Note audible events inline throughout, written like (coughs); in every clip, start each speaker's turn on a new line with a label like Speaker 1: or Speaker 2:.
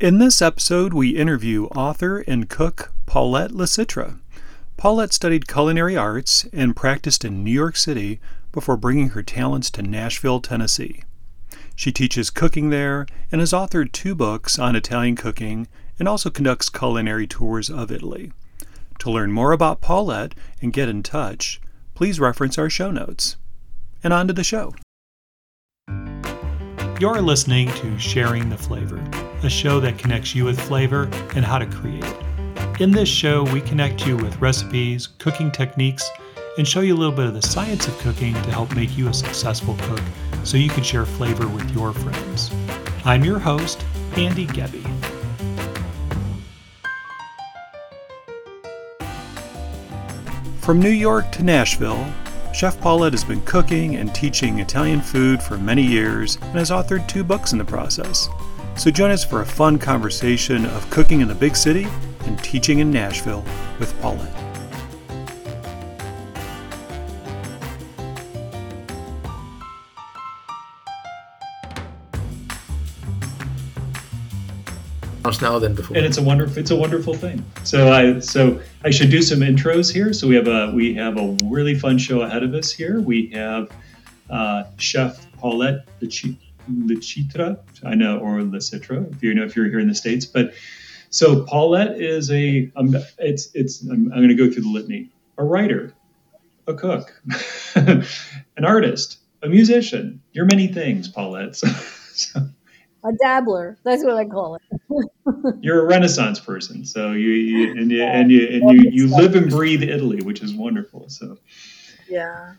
Speaker 1: In this episode, we interview author and cook Paulette Licitra. Paulette studied culinary arts and practiced in New York City before bringing her talents to Nashville, Tennessee. She teaches cooking there and has authored two books on Italian cooking and also conducts culinary tours of Italy. To learn more about Paulette and get in touch, please reference our show notes. And on to the show. You're listening to Sharing the Flavor, a show that connects you with flavor and how to create it. In this show, we connect you with recipes, cooking techniques, and show you a little bit of the science of cooking to help make you a successful cook so you can share flavor with your friends. I'm your host, Andy Gebby. From New York to Nashville, Chef Paulette has been cooking and teaching Italian food for many years and has authored two books in the process. So join us for a fun conversation of cooking in the big city and teaching in Nashville with Paulette.
Speaker 2: now than before.
Speaker 1: And it's a wonderful it's a wonderful thing. So I so I should do some intros here. So we have a we have a really fun show ahead of us here. We have uh, Chef Paulette Licitra, I know, or LeCitre, if you know if you're here in the states. But so Paulette is a um, it's it's I'm, I'm going to go through the litany. A writer, a cook, (laughs) an artist, a musician. You're many things, Paulette. (laughs) So,
Speaker 3: so a dabbler. That's what I call
Speaker 1: it. (laughs) You're a Renaissance person, so you, you and you and you and you, you live and breathe Italy, which is wonderful. So
Speaker 3: yeah.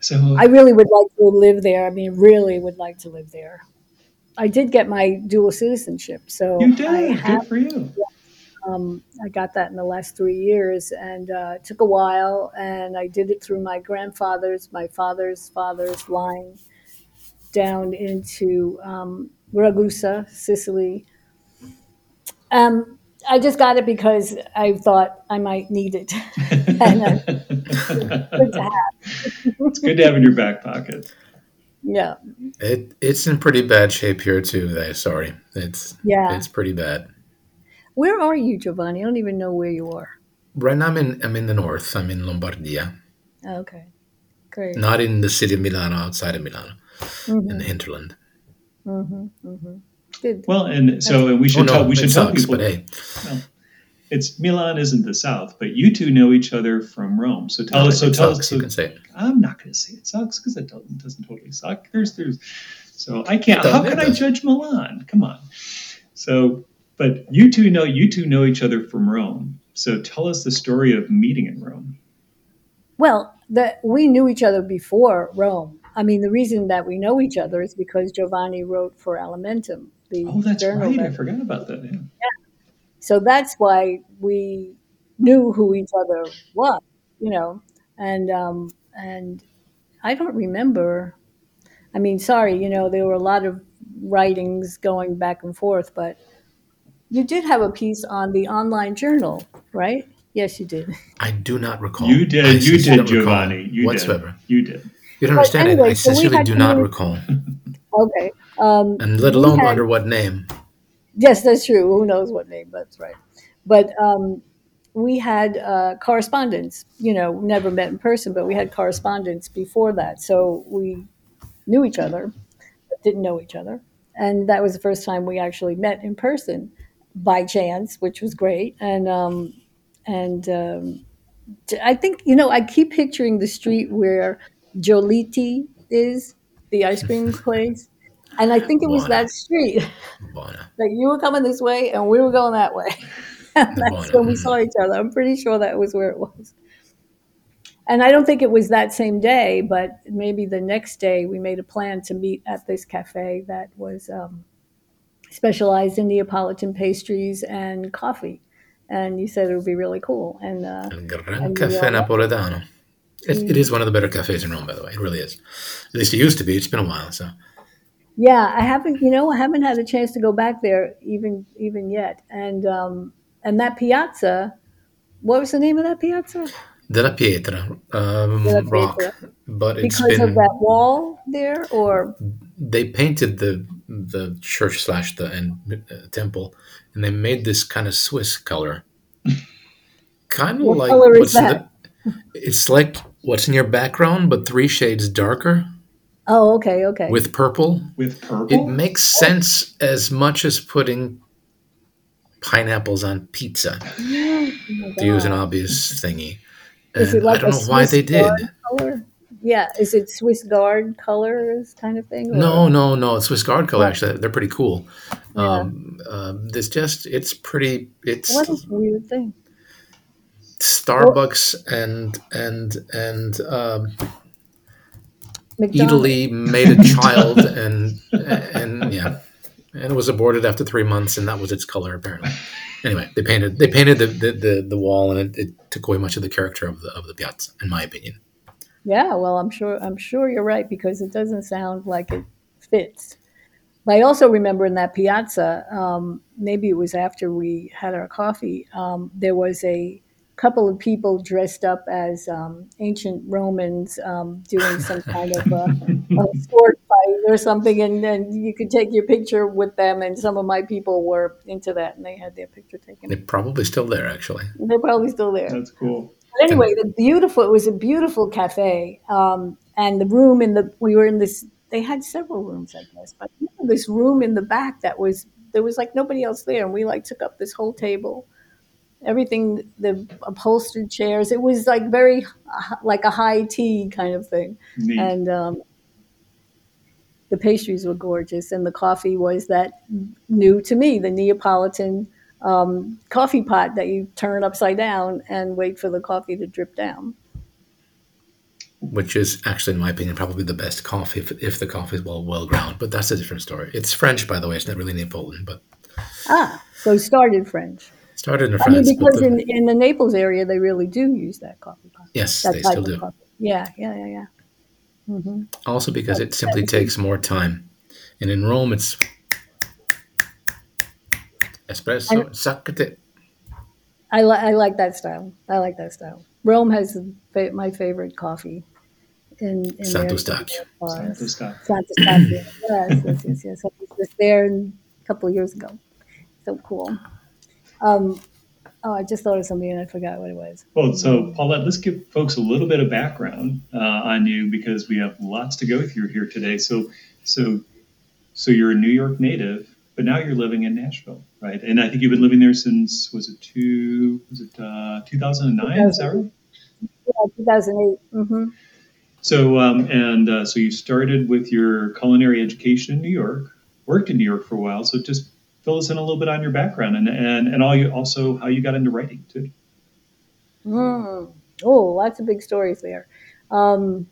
Speaker 3: So I really would like to live there. I mean, really would like to live there. I did get my dual citizenship, so
Speaker 1: you did. Have, Good for you.
Speaker 3: Yeah, um, I got that in the last three years, and uh, it took a while. And I did it through my grandfather's, my father's father's line down into um, Ragusa, Sicily. Um, I just got it because I thought I might need it. (laughs) and, uh,
Speaker 1: good to have. it's good to have in your back pocket.
Speaker 3: Yeah.
Speaker 2: It it's in pretty bad shape here too. Though, sorry, it's yeah, it's pretty bad.
Speaker 3: Where are you, Giovanni? I don't even know where you are.
Speaker 2: Right now, I'm in I'm in the north. I'm in Lombardia.
Speaker 3: Okay, great.
Speaker 2: Not in the city of Milano, outside of Milano mm-hmm. in the hinterland.
Speaker 3: Mm-hmm, mm-hmm.
Speaker 1: Well, and so we should oh, tell we should tell sucks, people. But hey. Well, it's Milan isn't the south, but you two know each other from Rome. So tell no, us. So tell
Speaker 2: sucks, us. So, you can say it.
Speaker 1: I'm not going to say it sucks because it doesn't, doesn't totally suck. There's there's. So I can't. How can I judge Milan? Come on. So, but you two know you two know each other from Rome. So tell us the story of meeting in Rome.
Speaker 3: Well, that we knew each other before Rome. I mean, the reason that we know each other is because Giovanni wrote for Alimentum.
Speaker 1: The oh, that's right. That, I forgot about that. Yeah. yeah.
Speaker 3: So that's why we knew who each other was, you know, and um, and I don't remember. I mean, sorry, you know, there were a lot of writings going back and forth, but you did have a piece on the online journal, right? Yes, you did. (laughs)
Speaker 2: I do not recall.
Speaker 1: You did. you did, Giovanni. You whatsoever. Did. You did.
Speaker 2: You don't understand anyway, it. I so sincerely do not recall. (laughs)
Speaker 3: okay. Um,
Speaker 2: and let alone had, under what name.
Speaker 3: Yes, that's true. Who knows what name? That's right. But um, we had uh, correspondence. You know, never met in person, but we had correspondence before that. So we knew each other, but didn't know each other. And that was the first time we actually met in person by chance, which was great. And um, and um, I think you know I keep picturing the street where Giolitti is, the ice cream (laughs) place. And I think it was that street that (laughs) you were coming this way and we were going that way. (laughs) that's when we saw each other. I'm pretty sure that was where it was. And I don't think it was that same day, but maybe the next day we made a plan to meet at this cafe that was um, specialized in Neapolitan pastries and coffee. And you said it would be really cool. And, uh,
Speaker 2: Gran and Café Napoletano. It, it is one of the better cafes in Rome, by the way. It really is. At least it used to be. It's been a while, so.
Speaker 3: Yeah, I haven't. You know, I haven't had a chance to go back there even even yet. And um, and that piazza, what was the name of that piazza?
Speaker 2: Della Pietra, um, Della Pietra. rock. But
Speaker 3: because been, of that wall there, or
Speaker 2: they painted the the church slash the and uh, temple, and they made this kind of Swiss color, kind of
Speaker 3: What
Speaker 2: like
Speaker 3: color is that?
Speaker 2: the, it's like what's in your background, but three shades darker
Speaker 3: Oh, okay, okay.
Speaker 2: with purple.
Speaker 1: with purple.
Speaker 2: It makes sense as much as putting pineapples on pizza,
Speaker 3: Oh my
Speaker 2: to use an (gasps) obvious thingy.
Speaker 3: Is it like
Speaker 2: I don't
Speaker 3: a
Speaker 2: know why they did.
Speaker 3: guard color? Yeah, is it Swiss Guard colors kind of thing? or-
Speaker 2: No, no, no. It's Swiss Guard color. Actually, they're pretty cool.
Speaker 3: Yeah.
Speaker 2: Um, um, it's just, it's pretty. It's
Speaker 3: What is weird thing?
Speaker 2: Starbucks and and and um,
Speaker 3: McDonald's.
Speaker 2: Italy made a (laughs) child, and (laughs) and yeah, and it was aborted after three months, and that was its color apparently. Anyway, they painted they painted the the, the, the wall, and it, it took away much of the character of the of the piazza, in my opinion.
Speaker 3: Yeah, well, I'm sure I'm sure you're right because it doesn't sound like it fits. But I also remember in that piazza, um, maybe it was after we had our coffee, um, there was a couple of people dressed up as um, ancient Romans um, doing some kind of a, a sword fight or something, and then you could take your picture with them. And some of my people were into that, and they had their picture taken.
Speaker 2: They're probably still there, actually.
Speaker 3: They're probably still there.
Speaker 1: That's cool.
Speaker 3: But anyway, the beautiful it was a beautiful cafe, um, and the room in the we were in this. They had several rooms, I guess, but this room in the back that was there was like nobody else there, and we like took up this whole table, everything, the upholstered chairs. It was like very like a high tea kind of thing,
Speaker 1: Neat.
Speaker 3: and um, the pastries were gorgeous, and the coffee was that new to me, the Neapolitan um, coffee pot that you turn upside down and wait for the coffee to drip down.
Speaker 2: Which is actually, in my opinion, probably the best coffee if, if the coffee is well well ground. But that's a different story. It's French, by the way. It's not really Neapolitan, but
Speaker 3: Ah, so it started French.
Speaker 2: Started in
Speaker 3: I mean,
Speaker 2: France. but
Speaker 3: because
Speaker 2: the-
Speaker 3: in, in the Naples area, they really do use that coffee pot.
Speaker 2: yes,
Speaker 3: That
Speaker 2: they still do.
Speaker 3: coffee. Yeah, yeah, yeah, yeah. hmm
Speaker 2: Also because it simply takes more time. And in Rome, it's espresso, saccate.
Speaker 3: I, li- I like that style. I like that style. Rome has fa- my favorite coffee. In, in
Speaker 2: Santo
Speaker 3: their-
Speaker 2: Stacchio.
Speaker 1: Santo
Speaker 3: bars.
Speaker 1: Stacchio.
Speaker 3: Sant'Eustachio. yes, yes, yes, yes. I was just there a couple of years ago. So cool. Um, oh, I just thought of something and I forgot what it was.
Speaker 1: Well, so Paulette, let's give folks a little bit of background uh, on you because we have lots to go through here today. So, so, so you're a New York native, but now you're living in Nashville, right? And I think you've been living there since was it two? Was it uh, 2009? Is that right?
Speaker 3: Yeah, 2008. hmm
Speaker 1: So, um, and uh, so you started with your culinary education in New York, worked in New York for a while. So just fill us in a little bit on your background and and and all you also how you got into writing too.
Speaker 3: Mm. Oh, lots of big stories there. Um,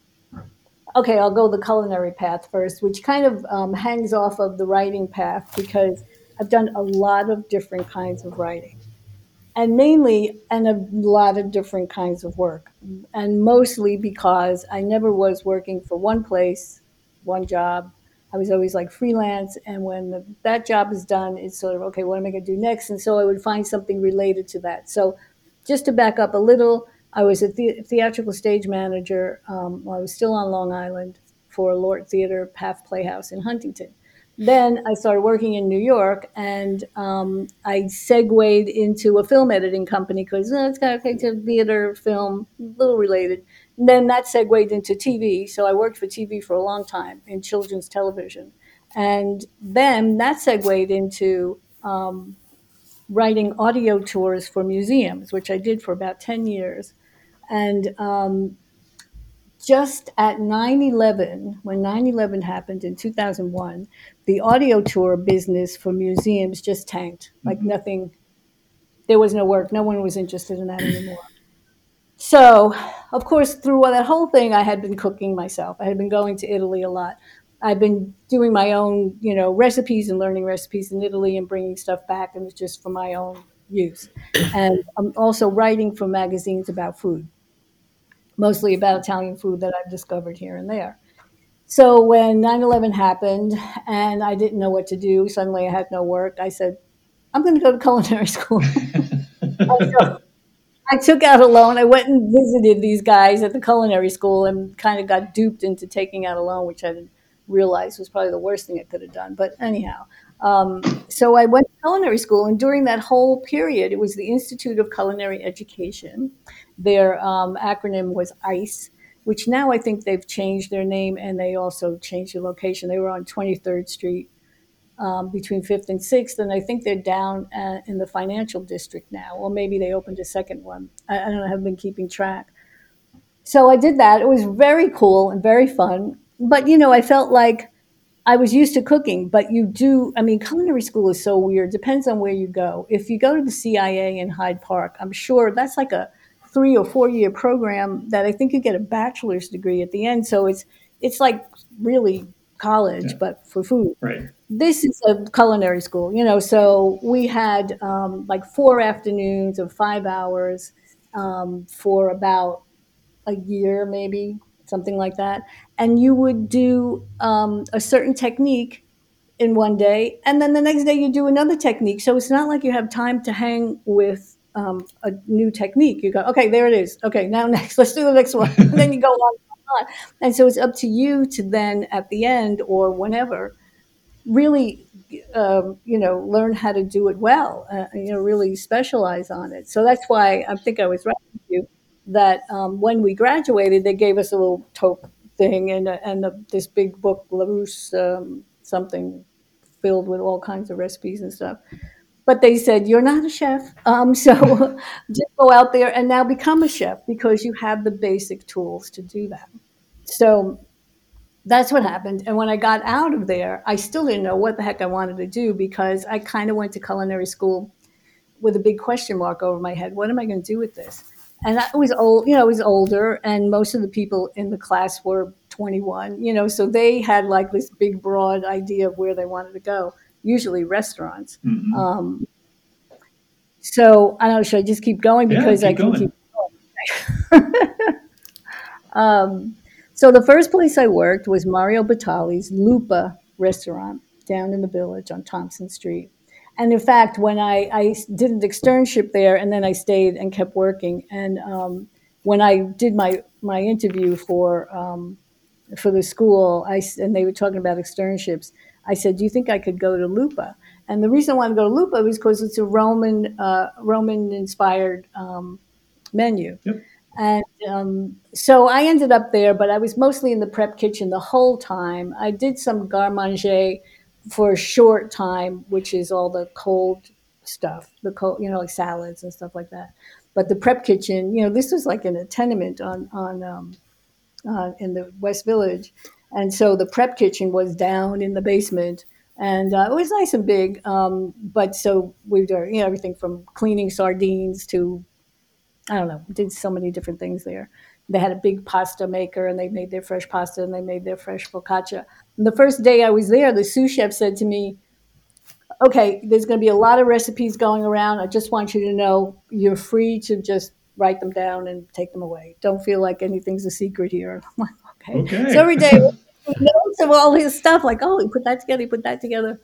Speaker 3: okay, I'll go the culinary path first, which kind of um, hangs off of the writing path because I've done a lot of different kinds of writing, and mainly and a lot of different kinds of work, and mostly because I never was working for one place, one job. I was always like freelance, and when the, that job is done, it's sort of okay. What am I going to do next? And so I would find something related to that. So just to back up a little, I was a the- theatrical stage manager. Um, while I was still on Long Island for LORT Theater, PAF Playhouse in Huntington. Then I started working in New York, and um, I segued into a film editing company because uh, it's kind of okay to theater, film, a little related. Then that segued into TV. So I worked for TV for a long time in children's television, and then that segued into um, writing audio tours for museums, which I did for about 10 years. And um, just at 9 11, when 9 11 happened in 2001, the audio tour business for museums just tanked. Like nothing, there was no work. No one was interested in that anymore. So, of course, through that whole thing, I had been cooking myself. I had been going to Italy a lot. I've been doing my own, you know, recipes and learning recipes in Italy and bringing stuff back, and it's just for my own use. And I'm also writing for magazines about food, mostly about Italian food that I've discovered here and there. So when 9/11 happened and I didn't know what to do, suddenly I had no work. I said, "I'm going to go to culinary (laughs) school." (laughs) So I took out a loan. I went and visited these guys at the culinary school and kind of got duped into taking out a loan, which I realized was probably the worst thing I could have done. But anyhow, um, so I went to culinary school, and during that whole period, it was the Institute of Culinary Education. Their um, acronym was ICE, which now I think they've changed their name and they also changed the location. They were on 23rd Street um, between 5th and 6th, and I think they're down uh, in the financial district now, or maybe they opened a second one. I, I don't know, I haven't been keeping track. So I did that. It was very cool and very fun. But, you know, I felt like I was used to cooking, but you do, I mean, culinary school is so weird. Depends on where you go. If you go to the CIA in Hyde Park, I'm sure that's like a three or four year program that I think you get a bachelor's degree at the end. So it's, it's like really college,
Speaker 1: Yeah.
Speaker 3: but for food
Speaker 1: Right.
Speaker 3: This is a culinary school, you know. So we had um, like four afternoons of five hours um, for about a year, maybe something like that. And you would do um, a certain technique in one day, and then the next day you do another technique. So it's not like you have time to hang with um, a new technique. You go, okay, there it is. Okay, now next, (laughs) let's do the next one. and then you go on and on. And so it's up to you to then at the end or whenever really um, you know learn how to do it well uh, you know really specialize on it. So that's why i think i was right with you that um, when we graduated they gave us a little toque thing and, a, and a, this big book larousse um, something filled with all kinds of recipes and stuff. But they said you're not a chef. (laughs) Um, so (laughs) just go out there and now become a chef because you have the basic tools to do that. So that's what happened. And when I got out of there, I still didn't know what the heck I wanted to do because I kind of went to culinary school with a big question mark over my head. What am I going to do with this? And I was old, you know, I was older, and most of the people in the class were 21, you know, so they had like this big, broad idea of where they wanted to go, usually restaurants.
Speaker 1: Mhm.
Speaker 3: Um, so I don't know, should I just keep going
Speaker 1: Yeah,
Speaker 3: because I can
Speaker 1: going.
Speaker 3: keep going? (laughs) um, so the first place I worked was Mario Batali's Lupa restaurant down in the village on Thompson Street. And in fact, when I, I did an externship there and then I stayed and kept working. And um, when I did my, my interview for, um, for the school, I, and they were talking about externships, I said, Do you think I could go to Lupa? And the reason I wanted to go to Lupa was because it's a Roman, uh, Roman inspired um, menu.
Speaker 1: Yep.
Speaker 3: And um, so I ended up there, but I was mostly in the prep kitchen the whole time. I did some garde manger for a short time, which is all the cold stuff, the cold, you know, like salads and stuff like that. But the prep kitchen, you know, this was like in a tenement on on um, uh, in the West Village, and so the prep kitchen was down in the basement, and uh, it was nice and big. Um, but so we were, you know, everything from cleaning sardines to I don't know, did so many different things there. They had a big pasta maker and they made their fresh pasta and they made their fresh focaccia. And the first day I was there, the sous chef said to me, Okay, there's going to be a lot of recipes going around. I just want you to know you're free to just write them down and take them away. Don't feel like anything's a secret here. (laughs) I'm like, Okay.
Speaker 1: Okay.
Speaker 3: So every day, (laughs) notes of all his stuff, like, oh, he put that together, he put that together.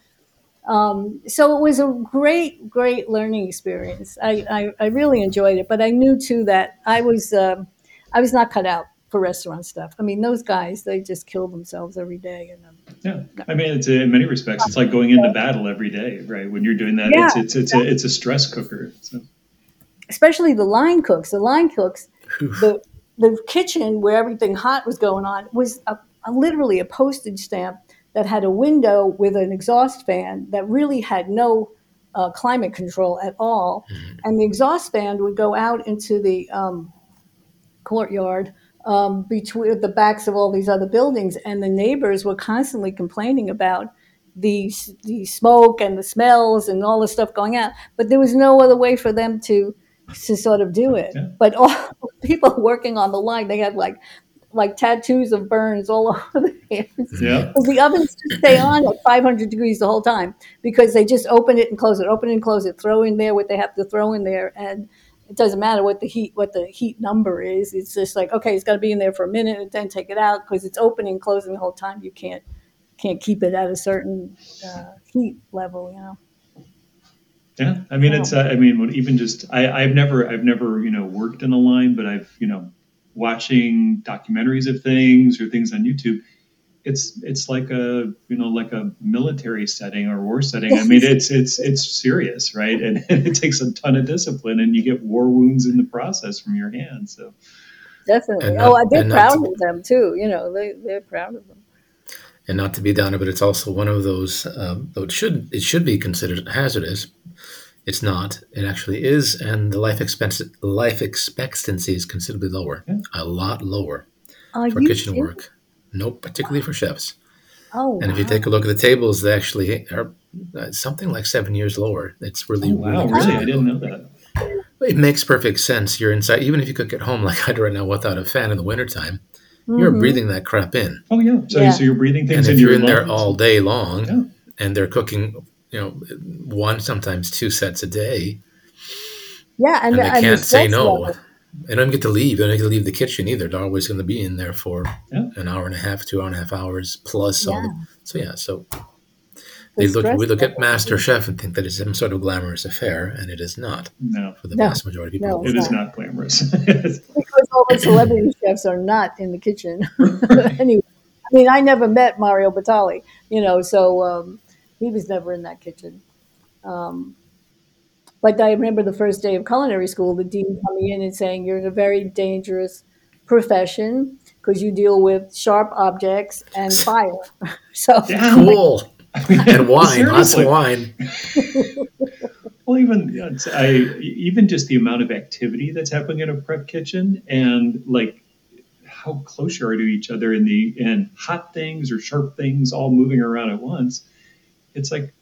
Speaker 3: Um, so it was a great, great learning experience. I, I, I really enjoyed it, but I knew too that I was um, I was not cut out for restaurant stuff. I mean, those guys they just kill themselves every day, and um,
Speaker 1: Yeah, I mean, it's in many respects, it's like going into battle every day, right? When you're doing that, it's
Speaker 3: Yeah.
Speaker 1: it's it's a it's a stress cooker. So
Speaker 3: especially the line cooks. The line cooks, the the kitchen where everything hot was going on was a, a, literally a postage stamp that had a window with an exhaust fan that really had no uh, climate control at all, and the exhaust fan would go out into the um, courtyard um, between the backs of all these other buildings, and the neighbors were constantly complaining about the the smoke and the smells and all the stuff going out. But there was no other way for them to to sort of do it.
Speaker 1: Yeah.
Speaker 3: But all (laughs) people working on the line, they had like like tattoos of burns all (laughs) over the hands.
Speaker 1: yeah,
Speaker 3: Because the ovens just stay on at 500 degrees the whole time because they just open it and close it, open and close it, throw in there what they have to throw in there, and it doesn't matter what the heat what the heat number is. It's just like okay, it's got to be in there for a minute and then take it out because it's opening and closing the whole time. You can't can't keep it at a certain uh, heat level, you know.
Speaker 1: yeah. I mean, it's uh, I mean, even just I I've never I've never you know worked in a line, but I've you know watching documentaries of things or things on YouTube. it's it's like a you know like a military setting or war setting. I mean, (laughs) it's it's it's serious, right? And, (laughs) and, it takes a ton of discipline, and you get war wounds in the process from your hands. So
Speaker 3: definitely, not, oh, they're proud to, of them too. You know, they they're proud of them.
Speaker 2: And not to be downer, but it's also one of those. Um, though it should it should be considered hazardous. It's not. It actually is, and the life expectancy life expectancy is considerably lower, yeah. a lot lower Are for kitchen work. Nope, particularly for chefs. Oh, and if you take a look at the tables, they actually are uh, something like seven years lower. It's really,
Speaker 1: oh, wow, really, really, I didn't know that.
Speaker 2: It makes perfect sense. You're inside, even if you cook at home (laughs) like I do right now without a fan in the wintertime, mm-hmm. you're breathing that crap in.
Speaker 1: Oh yeah, so, yeah. so you're breathing things.
Speaker 2: And
Speaker 1: if
Speaker 2: you're in there all day long, yeah. and they're cooking, you know, one sometimes two sets a day.
Speaker 3: Yeah,
Speaker 2: and, and they and can't say no. Level I don't get to leave. I don't get to leave the kitchen either. They're always going to be in there for yeah. an hour and a half, two hour and a half hours plus yeah. all the. So yeah, so they look. We look at Master Chef and think that it's some sort of glamorous affair, and it is not.
Speaker 1: No,
Speaker 2: for the
Speaker 3: no.
Speaker 2: vast majority of people,
Speaker 1: no, it is not, not glamorous. (laughs)
Speaker 3: because all the celebrity (laughs) chefs are not in the kitchen. (laughs) anyway, I mean, I never met Mario Batali, you know, so um, he was never in that kitchen. Um, but I remember the first day of culinary school, the dean coming in and saying, You're in a very dangerous profession because you deal with sharp objects and (laughs) fire. (laughs) so
Speaker 2: cool. (laughs) and wine, lots of wine.
Speaker 1: well, even I, even just the amount of activity that's happening in a prep kitchen, and like how close you are to each other, in the and hot things or sharp things all moving around at once. It's like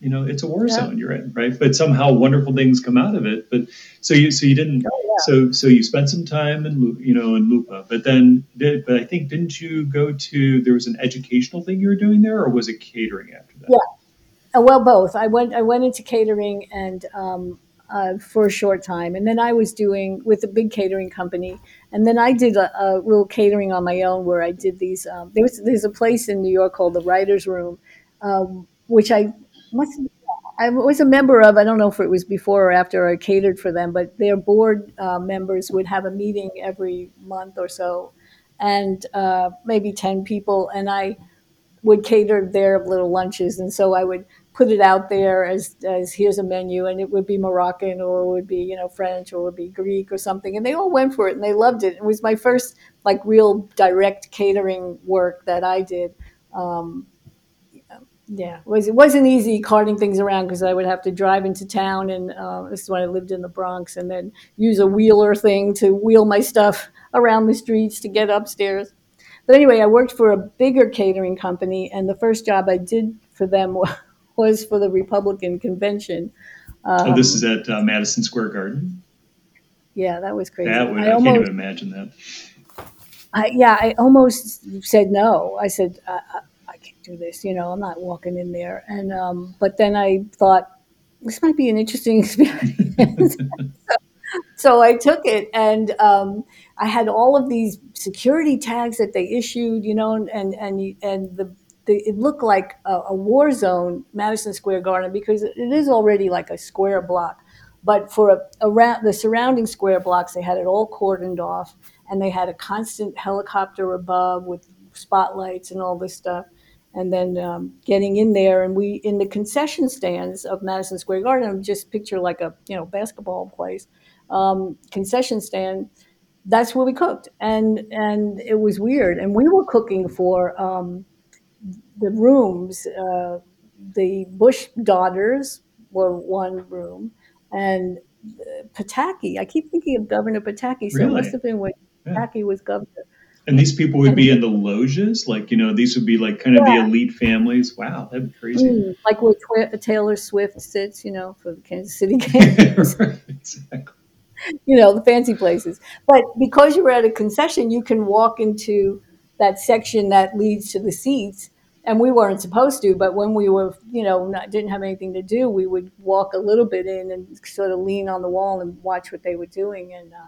Speaker 1: you know it's a war yeah. zone you're in right? But somehow wonderful things come out of it. But so you so you didn't oh, yeah. so so you spent some time in you know in lupa but then did, but i think didn't you go to there was an educational thing you were doing there or was it catering after that?
Speaker 3: Yeah. Uh, well both. I went i went into catering and um, uh, for a short time and then i was doing with a big catering company and then i did a, a little catering on my own where i did these um, there was there's a place in new york called the writers room um, which i must I was a member of. I don't know if it was before or after I catered for them, but their board uh, members would have a meeting every month or so, and uh, maybe ten people, and I would cater their little lunches, and so I would put it out there as as here's a menu, and it would be Moroccan or it would be you know French or it would be Greek or something, and they all went for it and they loved it. It was my first like real direct catering work that I did. Um, yeah, it was it wasn't easy carting things around because I would have to drive into town, and uh, this is when I lived in the Bronx, and then use a wheeler thing to wheel my stuff (laughs) around the streets to get upstairs. But anyway, I worked for a bigger catering company, and the first job I did for them (laughs) was for the Republican convention.
Speaker 1: Um, oh, this is at uh, Madison Square Garden.
Speaker 3: Yeah, that was crazy.
Speaker 1: That would, I, I almost, can't even imagine that.
Speaker 3: I, yeah, I almost said no. I said, uh, do this. You know, I'm not walking in there. And um, but then I thought this might be an interesting (laughs) experience. (laughs) so, I took it, and um, I had all of these security tags that they issued. You know, and and and the. it looked like a, a war zone, Madison Square Garden, because it is already like a square block. But for a, around the surrounding square blocks, they had it all cordoned off, and they had a constant helicopter above with spotlights and all this stuff and then um, getting in there and we in the concession stands of madison square garden just picture like a you know basketball place um, concession stand that's where we cooked and and it was weird and we were cooking for um, the rooms uh, the bush daughters were one room and pataki i keep thinking of governor pataki so really? it must have been when yeah. pataki was governor
Speaker 1: and these people would be in the loges, like you know, these would be like kind of yeah. the elite families. Wow, that'd be crazy. Mm,
Speaker 3: like where Twi- Taylor Swift sits, you know, for the Kansas City (laughs) games. (laughs) right, exactly. You know, the fancy places. But because you were at a concession, you can walk into that section that leads to the seats. And we weren't supposed to, but when we were, you know, not, didn't have anything to do, we would walk a little bit in and sort of lean on the wall and watch what they were doing. And uh,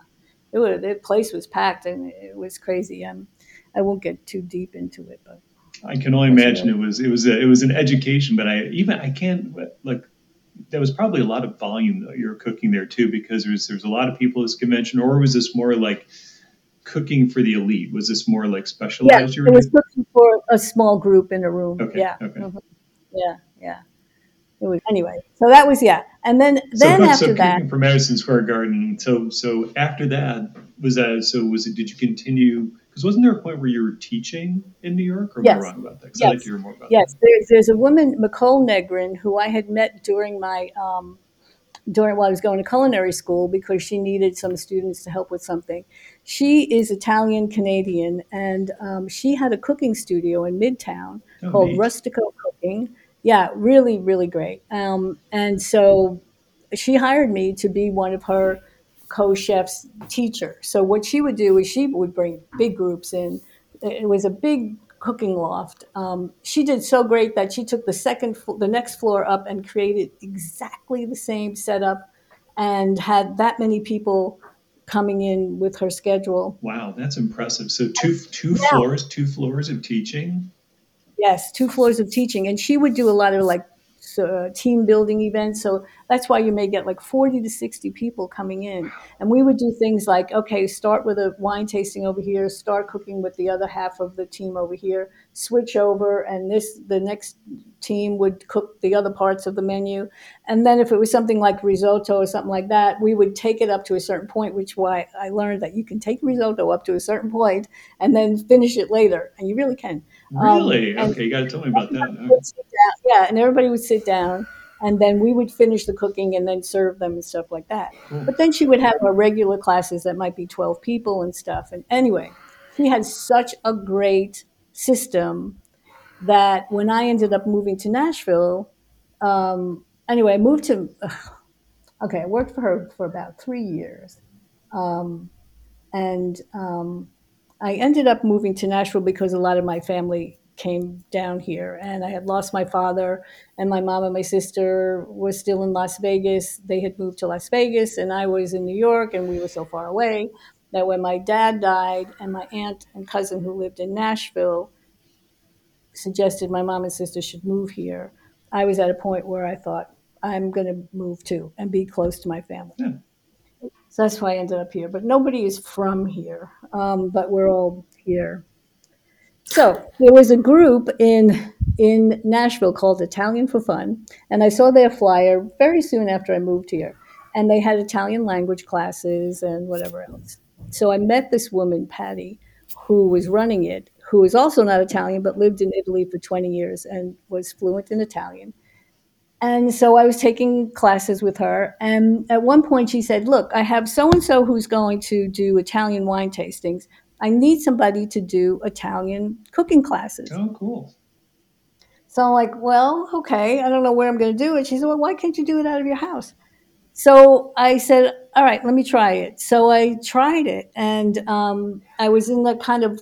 Speaker 3: it was, the place was packed and it was crazy. Um, I won't get too deep into it, but
Speaker 1: I can only imagine it was it was a, it was an education. But I even I can't like there was probably a lot of volume that you're cooking there too because there's there's a lot of people at this convention, or was this more like cooking for the elite? Was this more like specialized?
Speaker 3: Yeah, it was cooking for a small group in a room.
Speaker 1: Okay,
Speaker 3: yeah.
Speaker 1: okay.
Speaker 3: Mhm. Yeah, yeah. It was anyway. So that was yeah, and then
Speaker 1: So,
Speaker 3: then
Speaker 1: cook-
Speaker 3: after
Speaker 1: so
Speaker 3: that,
Speaker 1: for Madison Square Garden. So so after that was that. So was it? Did you continue? Because wasn't there a point where you were teaching in New York, or am I
Speaker 3: Yes.
Speaker 1: wrong about that? 'Cause I'd like
Speaker 3: Yes.
Speaker 1: to hear more about
Speaker 3: yes, there's there's a woman, Micol Negrin, who I had met during my um, during while I was going to culinary school because she needed some students to help with something. She is Italian Canadian, and um, she had a cooking studio in Midtown.
Speaker 1: Oh,
Speaker 3: called
Speaker 1: neat.
Speaker 3: Rustico Cooking. Yeah, really, really great. Um, and so she hired me to be one of her co-chef's teacher. So what she would do is she would bring big groups in. It was a big cooking loft. Um, she did so great that she took the second, the next floor up and created exactly the same setup, and had that many people coming in with her schedule.
Speaker 1: Wow, that's impressive. So two two
Speaker 3: Yeah.
Speaker 1: floors, two floors of teaching.
Speaker 3: Yes, two floors of teaching, and she would do a lot of like uh, team building events. So that's why you may get like forty to sixty people coming in, and we would do things like, okay, start with a wine tasting over here, start cooking with the other half of the team over here, switch over, and this the next team would cook the other parts of the menu, and then if it was something like risotto or something like that, we would take it up to a certain point. Which why I learned that you can take risotto up to a certain point and then finish it later, and you really can. Um,
Speaker 1: Really?
Speaker 3: and-
Speaker 1: okay, you got to tell me about that.
Speaker 3: Everybody would sit down- yeah, and everybody would sit down, and then we would finish the cooking and then serve them and stuff like that.
Speaker 1: Cool.
Speaker 3: But then she would have her regular classes that might be 12 people and stuff. And anyway, she had such a great system that when I ended up moving to Nashville, um, anyway, I moved to, (sighs) okay, I worked for her for about three years. Um, and um, I ended up moving to Nashville because a lot of my family came down here and I had lost my father and my mom and my sister were still in Las Vegas. They had moved to Las Vegas and I was in New York and we were so far away that when my dad died and my aunt and cousin who lived in Nashville suggested my mom and sister should move here, I was at a point where I thought I'm going to move too and be close to my family.
Speaker 1: Yeah.
Speaker 3: So that's why I ended up here. But nobody is from here, um, but we're all here. So there was a group in in Nashville called Italian for Fun, and I saw their flyer very soon after I moved here, and they had Italian language classes and whatever else. So I met this woman, Patty, who was running it, who was also not Italian but lived in Italy for 20 years and was fluent in Italian. And so I was taking classes with her. And at one point, she said, Look, I have so and so who's going to do Italian wine tastings. I need somebody to do Italian cooking classes.
Speaker 1: Oh, cool.
Speaker 3: So I'm like, Well, okay, I don't know where I'm going to do it. She said, Well, why can't you do it out of your house? So I said, All right, let me try it. So I tried it. And um, I was in the kind of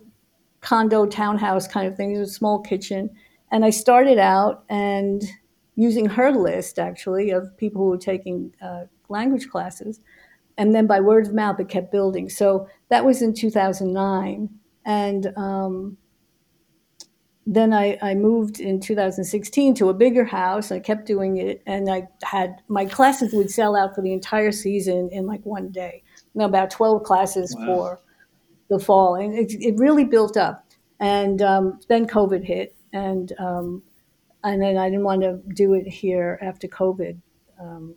Speaker 3: condo townhouse kind of thing, it was a small kitchen. And I started out and using her list actually of people who were taking uh, language classes. And then by word of mouth, it kept building. So that was in 2009. And um, then I, I moved in 2016 to a bigger house. I kept doing it. And I had my classes would sell out for the entire season in like one day. You know, about 12 classes
Speaker 1: Wow.
Speaker 3: for the fall. And it, it really built up. And um, then COVID hit. And um, and then I didn't want to do it here after COVID. Um,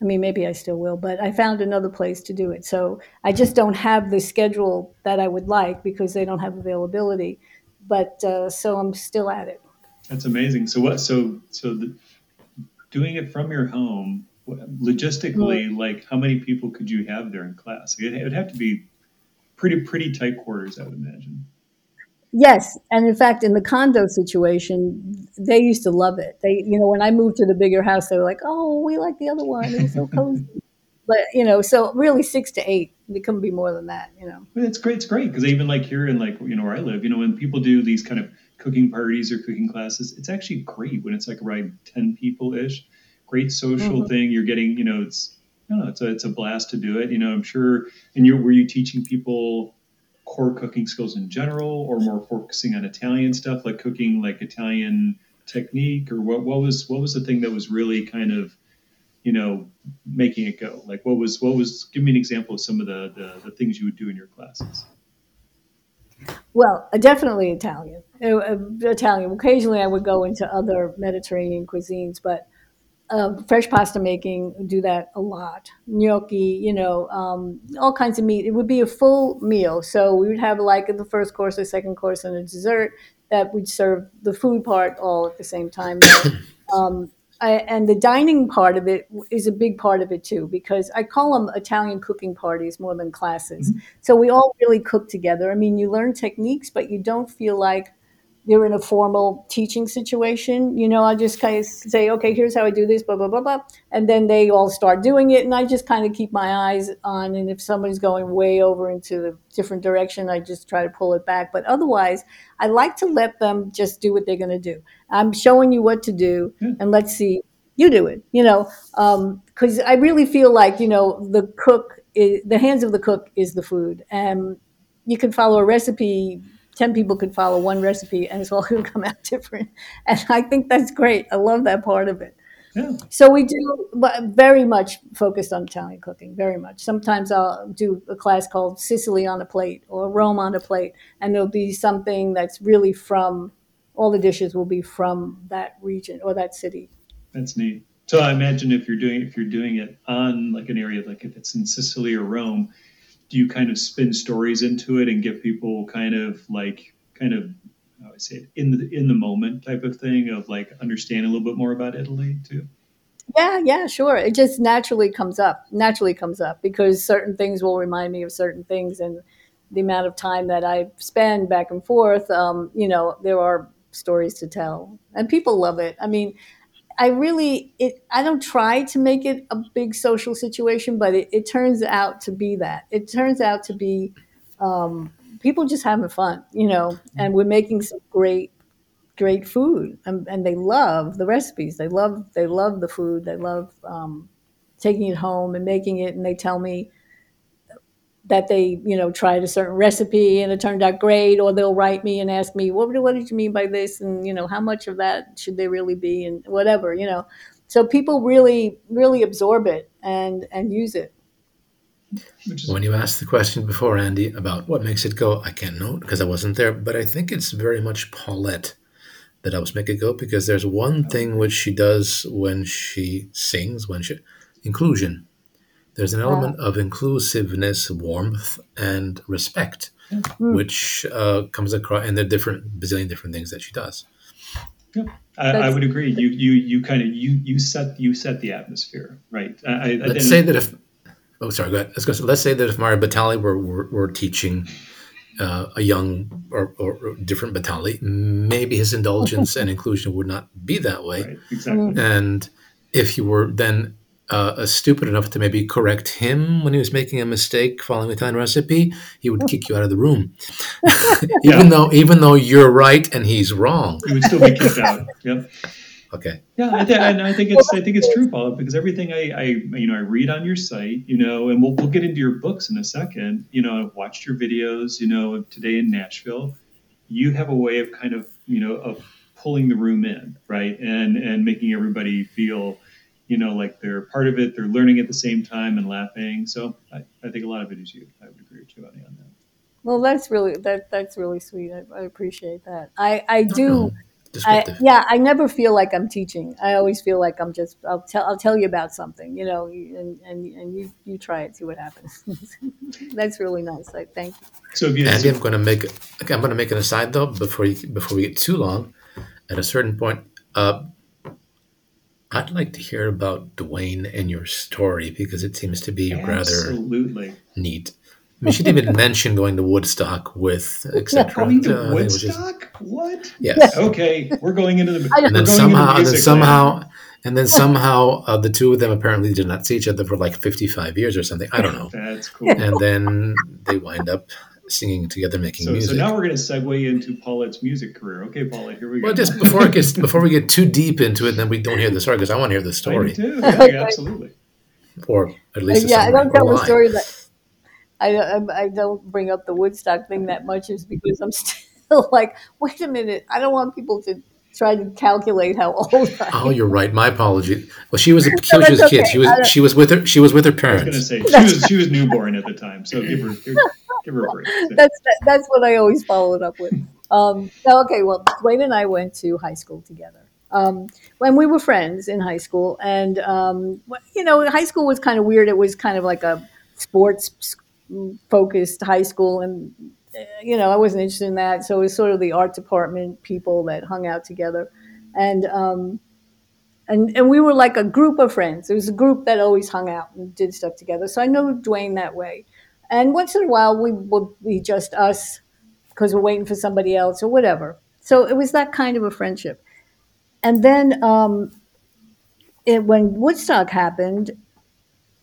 Speaker 3: I mean, maybe I still will, but I found another place to do it. So I just don't have the schedule that I would like because they don't have availability. But uh, so I'm still at it.
Speaker 1: That's amazing. So what? So so the, doing it from your home, logistically, like how many people could you have there in class? It would have to be pretty pretty tight quarters, I would imagine.
Speaker 3: Yes, and in fact, in the condo situation, they used to love it. They, you know, when I moved to the bigger house, they were like, "Oh, we like the other one; it was so cozy." (laughs) but you know, so really six to eight. It couldn't be more than that. You know.
Speaker 1: But it's great. It's great because even like here in like you know where I live, you know, when people do these kind of cooking parties or cooking classes, it's actually great when it's like around ten people ish. Great social
Speaker 3: Mhm.
Speaker 1: thing. You're getting, you know, it's I don't know, it's a it's a blast to do it. You know, I'm sure. And you were you teaching people core cooking skills in general, or more focusing on Italian stuff, like cooking like Italian technique, or what what was what was the thing that was really kind of you know, making it go? Like, what was what was? Give me an example of some of the the, the things you would do in your classes.
Speaker 3: Well, definitely Italian. Uh, uh, Italian. Occasionally, I would go into other Mediterranean cuisines, but uh, fresh pasta making do that a lot. Gnocchi, you know, um, all kinds of meat. It would be a full meal, so we would have like the first course, the second course, and a dessert that we'd serve the food part all at the same time. (coughs) um, I, and the dining part of it is a big part of it too, because I call them Italian cooking parties more than classes. Mm-hmm. So we all really cook together. I mean, you learn techniques, but you don't feel like you're in a formal teaching situation. You know, I just kind of say, okay, here's how I do this, blah, blah, blah, blah. And then they all start doing it. And I just kind of keep my eyes on. And if somebody's going way over into the different direction, I just try to pull it back. But otherwise, I like to let them just do what they're going to do. I'm showing you what to do, hmm. and let's see you do it, you know, because um, I really feel like, you know, the cook, is, the hands of the cook is the food. And you can follow a recipe 10 people could follow one recipe and it's all (laughs) going to come out different. And I think that's great. I love that part of it. Yeah. So we do very much focused on Italian cooking, very much. Sometimes I'll do a class called Sicily on a plate or Rome on a plate, and there'll be something that's really from all the dishes will be from that region or that city.
Speaker 1: That's neat. So I imagine if you're doing if you're doing it on like an area like if it's in Sicily or Rome, do you kind of spin stories into it and give people kind of like kind of how I say in the in the moment type of thing of like understand a little bit more about Italy too?
Speaker 3: Yeah, yeah, sure. It just naturally comes up. Naturally comes up because certain things will remind me of certain things, and the amount of time that I spend back and forth. Um, you know, there are stories to tell, and people love it. I mean, I really it I don't try to make it a big social situation, but it, it turns out to be that. It turns out to be um, people just having fun, you know, and we're making some great great food and, and they love the recipes they love they love the food they love um, taking it home and making it and they tell me that they, you know, tried a certain recipe and it turned out great, or they'll write me and ask me, what, what did you mean by this? And, you know, how much of that should there really be and whatever, you know. So people really, really absorb it and, and use it.
Speaker 2: When you asked the question before, Andy, about what makes it go, I can't know because I wasn't there, but I think it's very much Paulette that helps make it go because there's one thing oh. which she does when she sings, when she inclusion there's an element of inclusiveness, warmth, and respect, mm-hmm. which uh, comes across, and the different bazillion different things that she does.
Speaker 1: Yeah, I, I would agree. You you you kind of you you set you set the atmosphere, right? I,
Speaker 2: let's say that if oh sorry, go ahead. Let's go. So let's say that if Mario Batali were were, were teaching. Uh, a young or, or, different Batali, maybe his indulgence (laughs) and inclusion would not be that way. Right, exactly. And if you were then uh, stupid enough to maybe correct him when he was making a mistake following the Italian recipe, he would kick you out of the room, (laughs) even yeah. though even though you're right and he's wrong.
Speaker 1: He would still be kicked out. Yep.
Speaker 2: Okay.
Speaker 1: Yeah, I th- and I think it's I think it's true, Paula, because everything I, I you know I read on your site, you know, and we'll we'll get into your books in a second. You know, I've watched your videos, you know, today in Nashville. You have a way of kind of you know of pulling the room in, right, and and making everybody feel you know, like they're part of it, they're learning at the same time and laughing. So I, I think a lot of it is you. I would agree with you on that.
Speaker 3: Well, that's really that that's really sweet. I, I appreciate that. I I do. I, yeah, I never feel like I'm teaching. I always feel like I'm just. I'll tell. I'll tell you about something, you know, and and, and you you try it, see what happens. (laughs) That's really nice. I thank you.
Speaker 2: So, you Andy, I'm going to make. I'm going to make an aside though before you before we get too long. At a certain point, uh, I'd like to hear about Duane and your story because it seems to be
Speaker 1: Absolutely.
Speaker 2: rather neat. I mean, she didn't even mention going to Woodstock with etc. (laughs)
Speaker 1: Going to uh, Woodstock? What?
Speaker 2: Yes.
Speaker 1: Okay, we're going into the. (laughs)
Speaker 2: and then somehow, and then somehow, and then somehow, uh, the two of them apparently did not see each other for like fifty-five years or something. I don't know.
Speaker 1: That's cool.
Speaker 2: And then they wind up singing together, making
Speaker 1: so,
Speaker 2: music.
Speaker 1: So now we're going to segue into Paulette's music career. Okay, Paulette, here we
Speaker 2: go. Well, just before it gets before we get too deep into it, then we don't hear the story because I want to hear the story.
Speaker 1: too. Yeah, absolutely.
Speaker 2: Or at least
Speaker 3: yeah, I don't tell the story that I, I, I don't bring up the Woodstock thing that much is because I'm (laughs) still like, wait a minute, I don't want people to try to calculate how old I
Speaker 2: Oh, you're right. My apology. Well, she was a, she
Speaker 3: No,
Speaker 2: was a kid.
Speaker 3: okay.
Speaker 2: She was she was with her she was with her parents.
Speaker 1: I was going to
Speaker 2: parents.
Speaker 1: say she was she was newborn at the time, so give her give, give her a break.
Speaker 3: That's that's what I always follow it up with. Um, okay, well, Duane and I went to high school together. Um, when we were friends in high school, and um, you know, high school was kind of weird. It was kind of like a sports focused high school, and uh, you know, I wasn't interested in that. So it was sort of the art department people that hung out together, and um, and and we were like a group of friends. It was a group that always hung out and did stuff together. So I know Duane that way. And once in a while, we would be just us because we're waiting for somebody else or whatever. So it was that kind of a friendship. And then um, it, when Woodstock happened,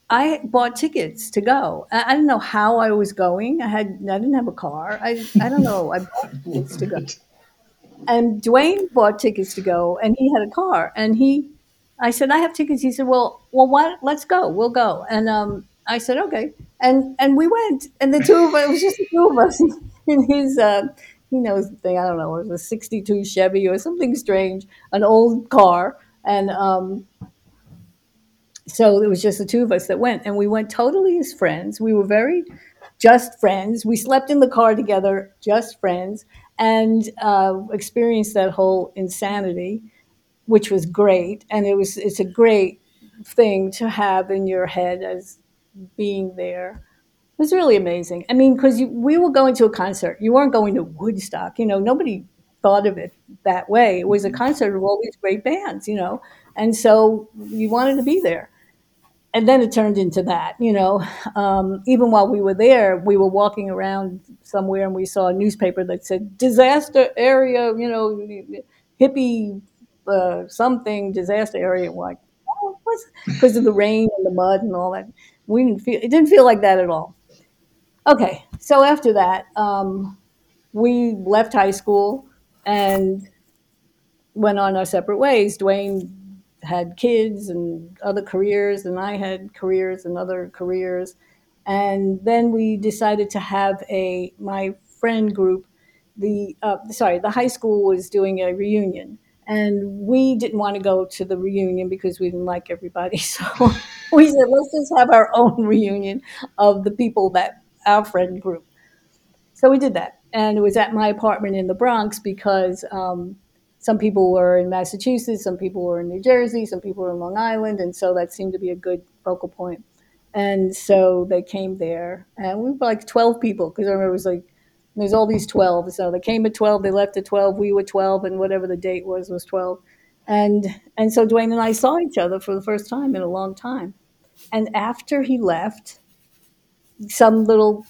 Speaker 3: I bought tickets to go. I, I didn't know how I was going. I had I didn't have a car. I I don't know. I bought tickets to go. And Duane bought tickets to go, and he had a car. And he, I said, I have tickets. He said, Well, well, what? Let's go. We'll go. And um, I said, Okay. And and we went, and the two of us, it was just the two of us (laughs) in his, uh, he knows the thing. I don't know. It was a '62 Chevy or something strange, an old car, and um, so it was just the two of us that went, and we went totally as friends. We were very just friends. We slept in the car together, just friends, and uh, experienced that whole insanity, which was great. And it was it's a great thing to have in your head as being there. It was really amazing. I mean, because we were going to a concert. You weren't going to Woodstock. You know, nobody thought of it that way. It was a concert of all these great bands. You know, and so you wanted to be there and then it turned into that you know um, even while we were there we were walking around somewhere and we saw a newspaper that said disaster area you know hippie uh, something disaster area like oh, because of the rain and the mud and all that we didn't feel it didn't feel like that at all okay so after that um, we left high school and went on our separate ways Duane had kids and other careers, and I had careers and other careers. And then we decided to have a my friend group. The uh, sorry, the high school was doing a reunion, and we didn't want to go to the reunion because we didn't like everybody. (laughs) So we said, let's just have our own reunion of the people that our friend group. So we did that, and it was at my apartment in the Bronx because. Um, some people were in Massachusetts, some people were in New Jersey, some people were in Long Island, and so that seemed to be a good focal point. And so they came there, and we were like 12 people because I remember it was like there's all these 12. So they came at 12, they left at 12, we were 12, and whatever the date was was 12. And and so Duane and I saw each other for the first time in a long time. And after he left, some little,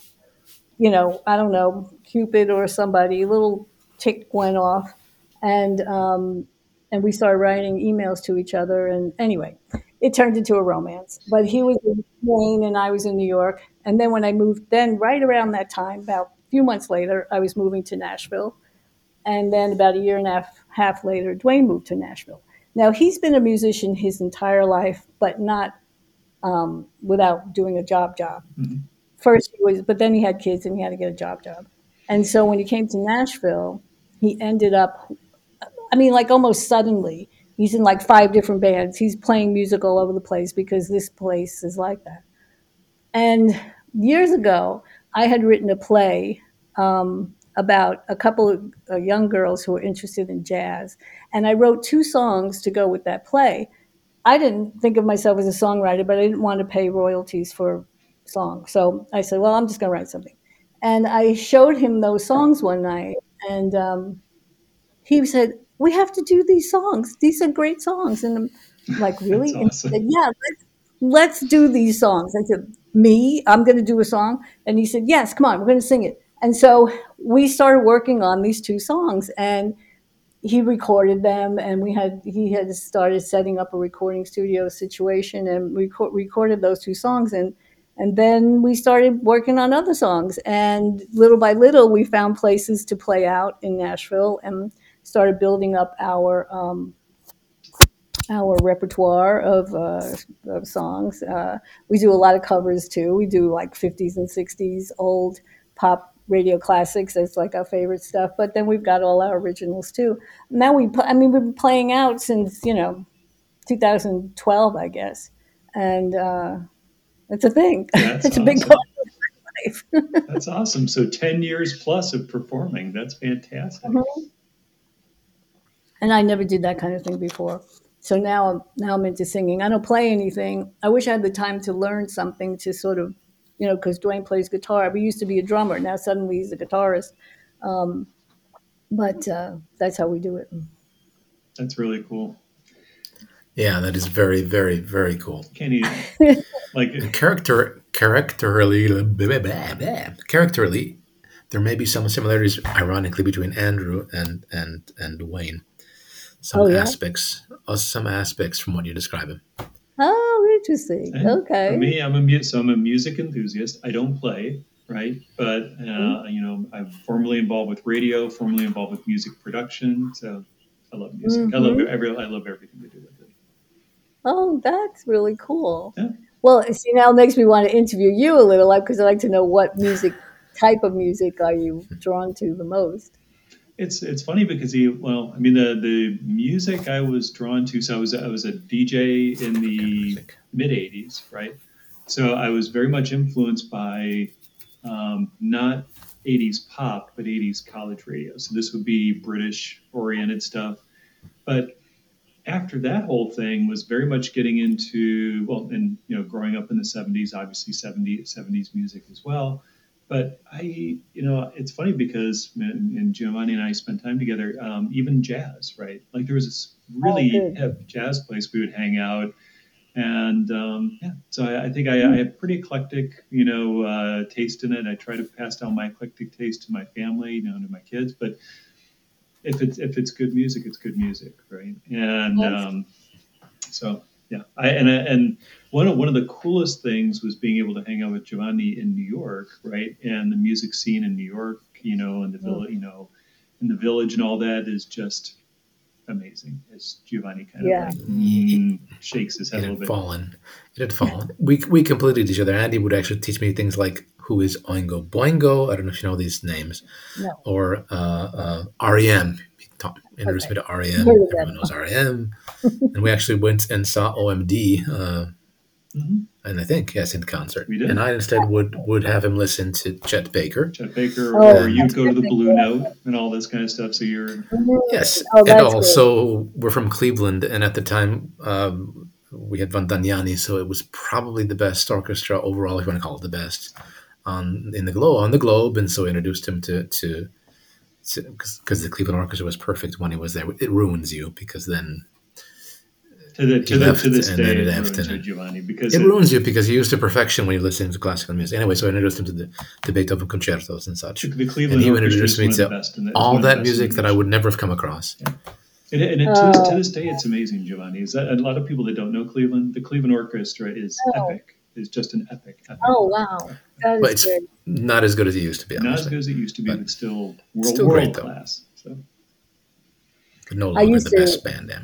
Speaker 3: you know, I don't know, Cupid or somebody, little tick went off and um, and we started writing emails to each other. And anyway, it turned into a romance. But he was in Maine and I was in New York. And then when I moved, then right around that time, about few months later, I was moving to Nashville. And then about a year and a half, half later, Duane moved to Nashville. Now he's been a musician his entire life, but not um, without doing a job job.
Speaker 1: Mhm.
Speaker 3: First he was, but then he had kids and he had to get a job job. And so when he came to Nashville, he ended up I mean, like almost suddenly, he's in like five different bands. He's playing music all over the place because this place is like that. And years ago, I had written a play um, about a couple of uh, young girls who were interested in jazz. And I wrote two songs to go with that play. I didn't think of myself as a songwriter, but I didn't want to pay royalties for songs. So I said, well, I'm just going to write something. And I showed him those songs one night, and um, he said, we have to do these songs. These are great songs. And I'm like, (laughs) really? And he said, yeah, let's, let's do these songs. I said, me? I'm going to do a song? And he said, yes, come on, we're going to sing it. And so we started working on these two songs and he recorded them and we had he had started setting up a recording studio situation and reco- recorded those two songs and and then we started working on other songs and little by little we found places to play out in Nashville and started building up our um, our repertoire of, uh, of songs. Uh, we do a lot of covers too. We do like 50s and 60s old pop radio classics. That's like our favorite stuff. But then we've got all our originals too. Now we, I mean, we've been playing out since you know, 2012, I guess, and uh, it's a thing.
Speaker 1: That's (laughs)
Speaker 3: it's a big part of my life. (laughs)
Speaker 1: That's awesome. So 10 years plus of performing. That's fantastic.
Speaker 3: Mhm. and I never did that kind of thing before. So now, I'm now I'm into singing. I don't play anything. I wish I had the time to learn something to sort of, you know, because Duane plays guitar. We used to be a drummer. Now suddenly he's a guitarist. Um, but uh, that's how we do it.
Speaker 1: That's really cool.
Speaker 2: Yeah, that is very, very, very cool.
Speaker 1: Can't even, (laughs) like,
Speaker 2: character, characterly, blah, blah, blah, characterly, there may be some similarities, ironically, between Andrew and and and Duane. Some
Speaker 3: Oh, yeah?
Speaker 2: aspects, some aspects from what you're describing.
Speaker 3: Oh, interesting.
Speaker 1: And
Speaker 3: Okay.
Speaker 1: For me, I'm a mu- so I'm a music enthusiast. I don't play, right? But uh,
Speaker 3: Mm-hmm.
Speaker 1: you know, I'm formerly involved with radio, formerly involved with music production. So I love music. I love
Speaker 3: Mhm.
Speaker 1: every. I love everything to do with it.
Speaker 3: Oh, that's really cool.
Speaker 1: Yeah.
Speaker 3: Well, see, now it makes me want to interview you a little, because I'd like to know what music (laughs) type of music are you drawn to the most?
Speaker 1: It's it's funny because he well, I mean the the music I was drawn to. So I was I was a DJ in the mid '80s, right? So I was very much influenced by um, not 80s pop, but 80s college radio. So this would be British oriented stuff. But after that whole thing was very much getting into well, and you know, growing up in the 70s, obviously 70s 70s music as well. But I, you know, it's funny because and and Giovanni and I spent time together. Um, even jazz, right? Like there was this really
Speaker 3: Oh,
Speaker 1: hip jazz place we would hang out, and um, yeah. So I, I think I, I have pretty eclectic, you know, uh, taste in it. I try to pass down my eclectic taste to my family, you know, to my kids. But if it's if it's good music, it's good music, right? And um, so yeah, I and and one of one of the coolest things was being able to hang out with Giovanni in New York, right? And the music scene in New York, you know, and the village, you know, in the village and all that is just amazing. As Giovanni kind
Speaker 3: Yeah.
Speaker 1: of like mm, shakes his
Speaker 2: It
Speaker 1: head a little
Speaker 2: had
Speaker 1: bit.
Speaker 2: fallen. It had fallen. We we completed each other. Andy would actually teach me things like who is Oingo Boingo. I don't know if you know these names.
Speaker 3: No.
Speaker 2: Or uh, uh, REM. He taught, introduced me to REM.
Speaker 3: Heard of.
Speaker 2: Everyone knows REM. and we actually went and saw OMD. Uh,
Speaker 1: hmm
Speaker 2: and I think yes, in concert.
Speaker 1: We did.
Speaker 2: And I instead would would have him listen to Chet Baker.
Speaker 1: Chet Baker,
Speaker 3: Oh,
Speaker 1: or you go to the
Speaker 3: good.
Speaker 1: Blue Note and all this kind of stuff. So you're
Speaker 2: Yes,
Speaker 3: Oh,
Speaker 2: and
Speaker 3: that's good.
Speaker 2: also we're from Cleveland, and at the time um, we had von Dohnányi, so it was probably the best orchestra overall, if you want to call it the best, on in the globe on the globe. And so I introduced him to to because the Cleveland Orchestra was perfect when he was there. It ruins you because then
Speaker 1: to the
Speaker 2: He
Speaker 1: to, the, to this
Speaker 2: and
Speaker 1: day
Speaker 2: then
Speaker 1: it
Speaker 2: it
Speaker 1: ruins
Speaker 2: left
Speaker 1: you, Giovanni, because
Speaker 2: it
Speaker 1: it-
Speaker 2: ruins you because you're used to perfection when you listen to classical music. Anyway, so I introduced him to the to Beethoven concertos and such.
Speaker 1: the Cleveland
Speaker 2: And he
Speaker 1: Orchestra
Speaker 2: introduced me
Speaker 1: one of the
Speaker 2: to
Speaker 1: the-
Speaker 2: All
Speaker 1: one of the
Speaker 2: that music that I would never have come across.
Speaker 1: And, and it, to,
Speaker 3: Oh.
Speaker 1: this, to this day, it's oh. amazing, Giovanni. Is that a lot of people that don't know Cleveland? The Cleveland Orchestra is
Speaker 3: Oh.
Speaker 1: epic. Is just an epic. epic
Speaker 3: Oh, wow. That
Speaker 2: But
Speaker 3: is
Speaker 2: it's
Speaker 3: good.
Speaker 2: not as good as it used to be.
Speaker 1: Not as good as it used to be,
Speaker 2: But
Speaker 1: but still world,
Speaker 2: still great,
Speaker 1: world
Speaker 2: though.
Speaker 1: class. So
Speaker 2: No
Speaker 3: I
Speaker 2: longer
Speaker 3: used
Speaker 2: the
Speaker 3: to-
Speaker 2: best band. Yeah.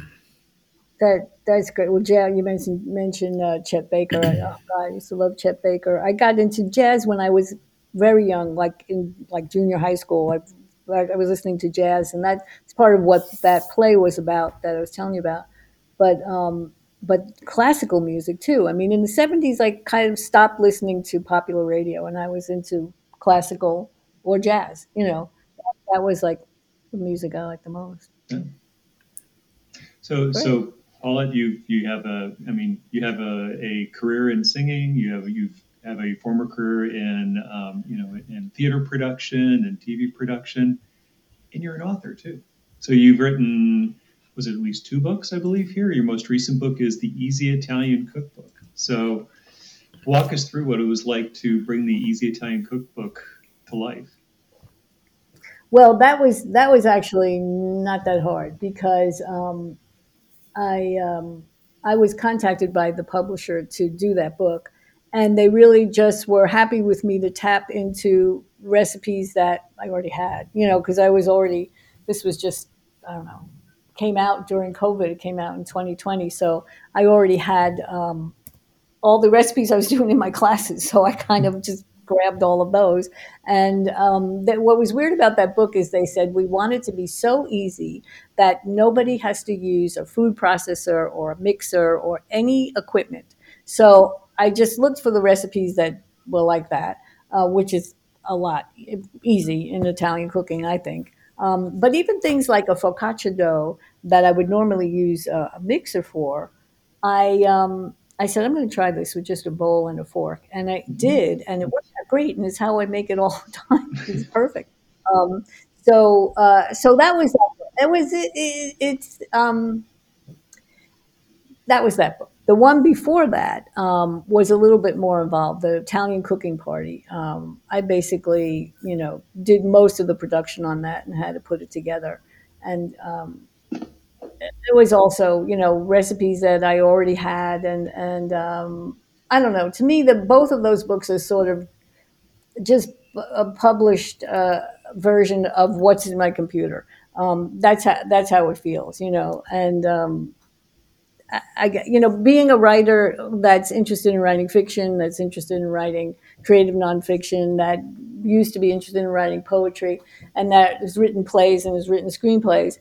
Speaker 3: That that's great. Well, jazz. You mentioned mentioned uh, Chet Baker. I, oh (clears throat) God, I used to love Chet Baker. I got into jazz when I was very young, like in like junior high school. I, like I was listening to jazz, and that's part of what that play was about that I was telling you about. But um, but classical music too. I mean, in the seventies, I kind of stopped listening to popular radio, and I was into classical or jazz. You know, that was like the music I liked the most.
Speaker 1: so
Speaker 3: Great.
Speaker 1: so Paulette, you you have a I mean you have a, a career in singing. You have you have a former career in um, you know in theater production and TV production, and you're an author too. So you've written was it at least two books I believe here. Your most recent book is the Easy Italian Cookbook. So walk us through what it was like to bring the Easy Italian Cookbook to life.
Speaker 3: Well, that was that was actually not that hard because um, I um, I was contacted by the publisher to do that book, and they really just were happy with me to tap into recipes that I already had. You know, because I was already this was just I don't know came out during COVID. It came out in 2020, so I already had um, all the recipes I was (laughs) doing in my classes. So I kind of just grabbed all of those. And um, that, what was weird about that book is they said we want it to be so easy that nobody has to use a food processor or a mixer or any equipment. So I just looked for the recipes that were like that, uh, which is a lot easy in Italian cooking, I think. Um, but even things like a focaccia dough that I would normally use a, a mixer for, I um, I said I'm going to try this with just a bowl and a fork, and I did, and it worked out great, and it's how I make it all the (laughs) time. It's (laughs) perfect. Um, so uh, so that was that was it, it, it's um, that was that book. The one before that um, was a little bit more involved. The Italian Cooking Party. Um, I basically, you know, did most of the production on that and had to put it together. And um, it was also, you know, recipes that I already had, and and um, I don't know. To me, the both of those books are sort of just a published uh, version of what's in my computer. Um, that's how that's how it feels, you know. And um, I, you know, being a writer that's interested in writing fiction, that's interested in writing creative nonfiction, that used to be interested in writing poetry, and that has written plays and has written screenplays.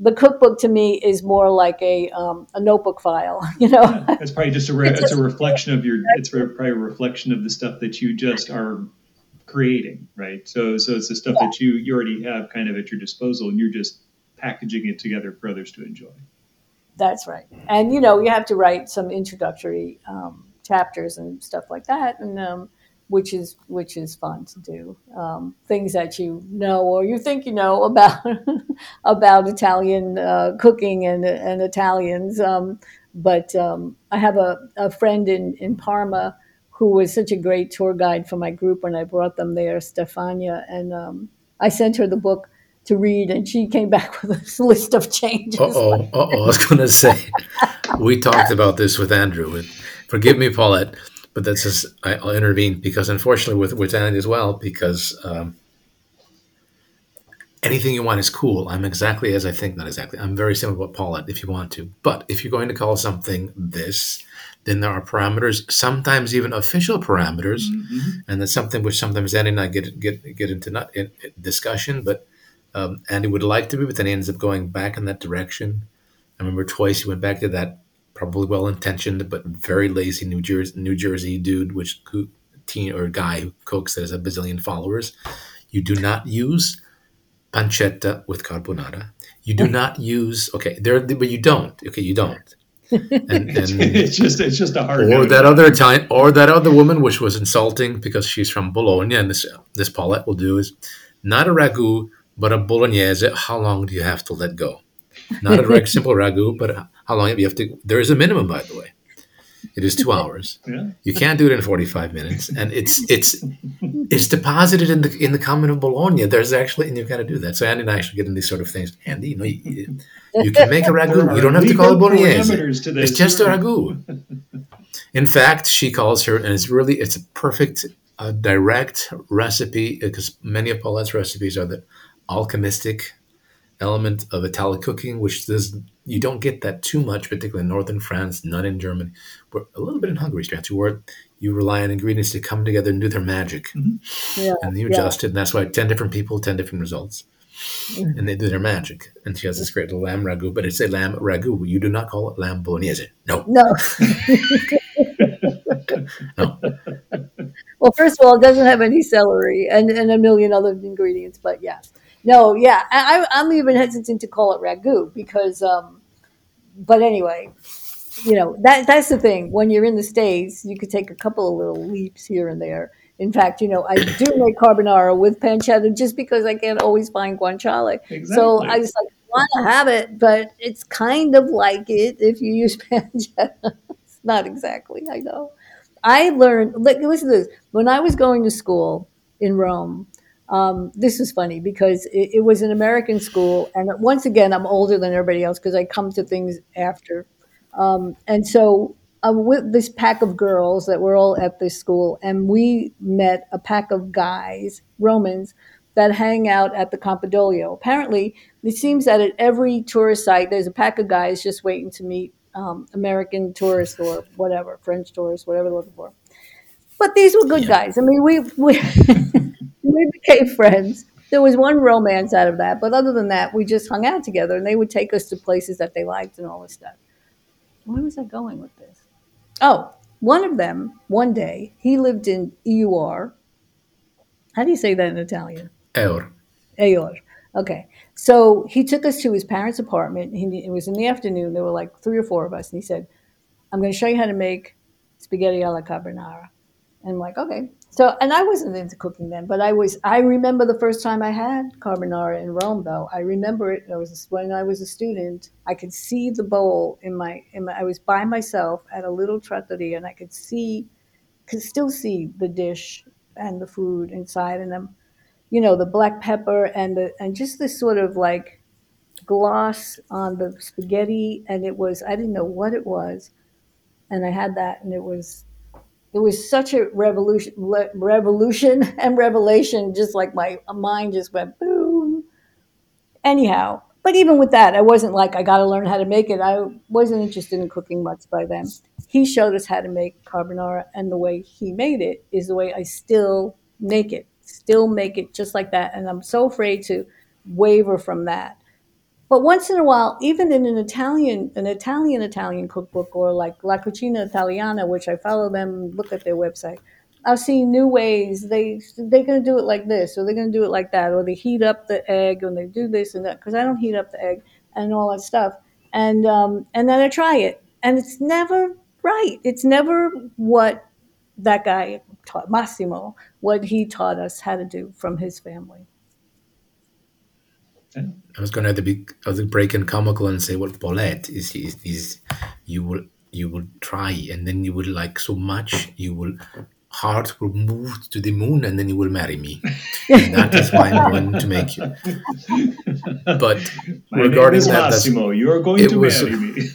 Speaker 3: The cookbook to me is more like a um, a notebook file. (laughs) You know,
Speaker 1: yeah, it's probably just a re- it's, it's a reflection of your. (laughs) It's probably a reflection of the stuff that you just are creating, right? So so it's the stuff yeah. that you you already have kind of at your disposal, and you're just packaging it together for others to enjoy.
Speaker 3: That's right. And, you know, you have to write some introductory um, chapters and stuff like that. And, um, which is which is fun to do. Um, things that you know or you think you know about (laughs) about Italian uh, cooking and and Italians. Um, but um, I have a, a friend in in Parma who was such a great tour guide for my group when I brought them there, Stefania, and um, I sent her the book to read, and she came (laughs) back with a list of changes.
Speaker 2: oh, oh, I was going to say, we talked about this with Andrew. And forgive me, Paulette, but that's just I, will intervene because unfortunately with with Andy as well because um, anything you want is cool. I'm exactly as I think, not exactly. I'm very similar with Paulette if you want to, but if you're going to call something this. Then there are parameters, sometimes even official parameters, mm-hmm. and that's something which sometimes Andy and I get get get into not in discussion, but um, and he would like to be, but then he ends up going back in that direction. I remember twice he went back to that probably well intentioned but very lazy New Jersey New Jersey dude, which who, teen or guy who cooks that has a bazillion followers. You do not use pancetta with carbonara. You do (laughs) not use okay there, but you don't. Okay, you don't. (laughs)
Speaker 1: And, and it's just it's just a hard.
Speaker 2: Or note. that other Italian, or that other woman, which was insulting because she's from Bologna, and this this Paulette will do is not a ragu, but a bolognese, how long do you have to let go? Not a (laughs) simple ragu, but how long you have to? There is a minimum, by the way. It is two (laughs) hours. Yeah. You can't do it in forty-five minutes, and it's it's it's deposited in the in the common of Bologna. There's actually, and you've got to do that. So Andy and I actually get in these sort of things. Andy, you know, you, you can make a ragu. You don't have to call it bolognese. It's just a ragu. In fact, she calls her, and it's really it's a perfect, uh, direct recipe because many of Paulette's recipes are the alchemistic element of Italian cooking, which does you don't get that too much, particularly in northern France, none in Germany, but a little bit in Hungary, to where you rely on ingredients to come together and do their magic, mm-hmm. yeah, and you adjust yeah. it, and that's why ten different people, ten different results, mm-hmm. and they do their magic. And she has this great little lamb ragu, but it's a lamb ragu. You do not call it lamb bolognese. No,
Speaker 3: no. (laughs) (laughs) no. Well, first of all, it doesn't have any celery and, and a million other ingredients, but yeah. No, yeah, I, I'm even hesitant to call it ragu because, um, but anyway, you know that that's the thing. When you're in the states, you could take a couple of little leaps here and there. In fact, you know, I do (coughs) make carbonara with pancetta just because I can't always find guanciale. Exactly. So I just like want to have it, but it's kind of like it if you use (laughs) pancetta. it's not exactly, I know. I learned. Listen to this. When I was going to school in Rome, um, this was funny because it, it, was an American school, and once again, I'm older than everybody else because I come to things after. Um, and so I'm with this pack of girls that were all at this school, and we met a pack of guys, Romans, that hang out at the Campidoglio. Apparently, it seems that at every tourist site, there's a pack of guys just waiting to meet um, American tourists or whatever, French tourists, whatever they're looking for. but these were good
Speaker 2: Yeah.
Speaker 3: guys. I mean, we we (laughs) we became (laughs) friends. There was one romance out of that, but other than that, we just hung out together, and they would take us to places that they liked and all this stuff. Where was I going with this? Oh, one of them, one day, he lived in EUR. How do you say that in Italian?
Speaker 2: Eur.
Speaker 3: Ayor. Okay. So he took us to his parents' apartment. He, it was in the afternoon. There were like three or four of us. And he said, I'm going to show you how to make spaghetti alla carbonara. And I'm like, okay. So, and I wasn't into cooking then, but I was, I remember the first time I had carbonara in Rome, though. I remember it. I was, when I was a student, I could see the bowl in my, in my I was by myself at a little trattoria and I could see, could still see the dish and the food inside. And I'm, you know, the black pepper and the and just this sort of like gloss on the spaghetti, and it was I didn't know what it was, and I had that, and it was it was such a revolution, revolution (laughs) and revelation. Just like my mind just went boom. Anyhow, but even with that, I wasn't like I got to learn how to make it. I wasn't interested in cooking much by then. He showed us how to make carbonara, and the way he made it is the way I still make it. Still make it just like that, and I'm so afraid to waver from that. But once in a while, even in an Italian, an Italian Italian cookbook or like La Cucina Italiana, which I follow them, look at their website, I'll see new ways. They they're gonna do it like this, or they're gonna do it like that, or they heat up the egg and they do this and that. Because I don't heat up the egg and all that stuff, and um, and then I try it, and it's never right. It's never what that guy taught Massimo, what he taught us how to do from his family.
Speaker 2: I was going to be I was breaking comical and say what Paulette is, is is you will you will try and then you will like so much you will heart will move to the moon and then you will marry me. And that is why I'm going to make you. But
Speaker 1: My
Speaker 2: regarding
Speaker 1: name is
Speaker 2: that,
Speaker 1: Massimo. You are going to
Speaker 2: was-
Speaker 1: marry me.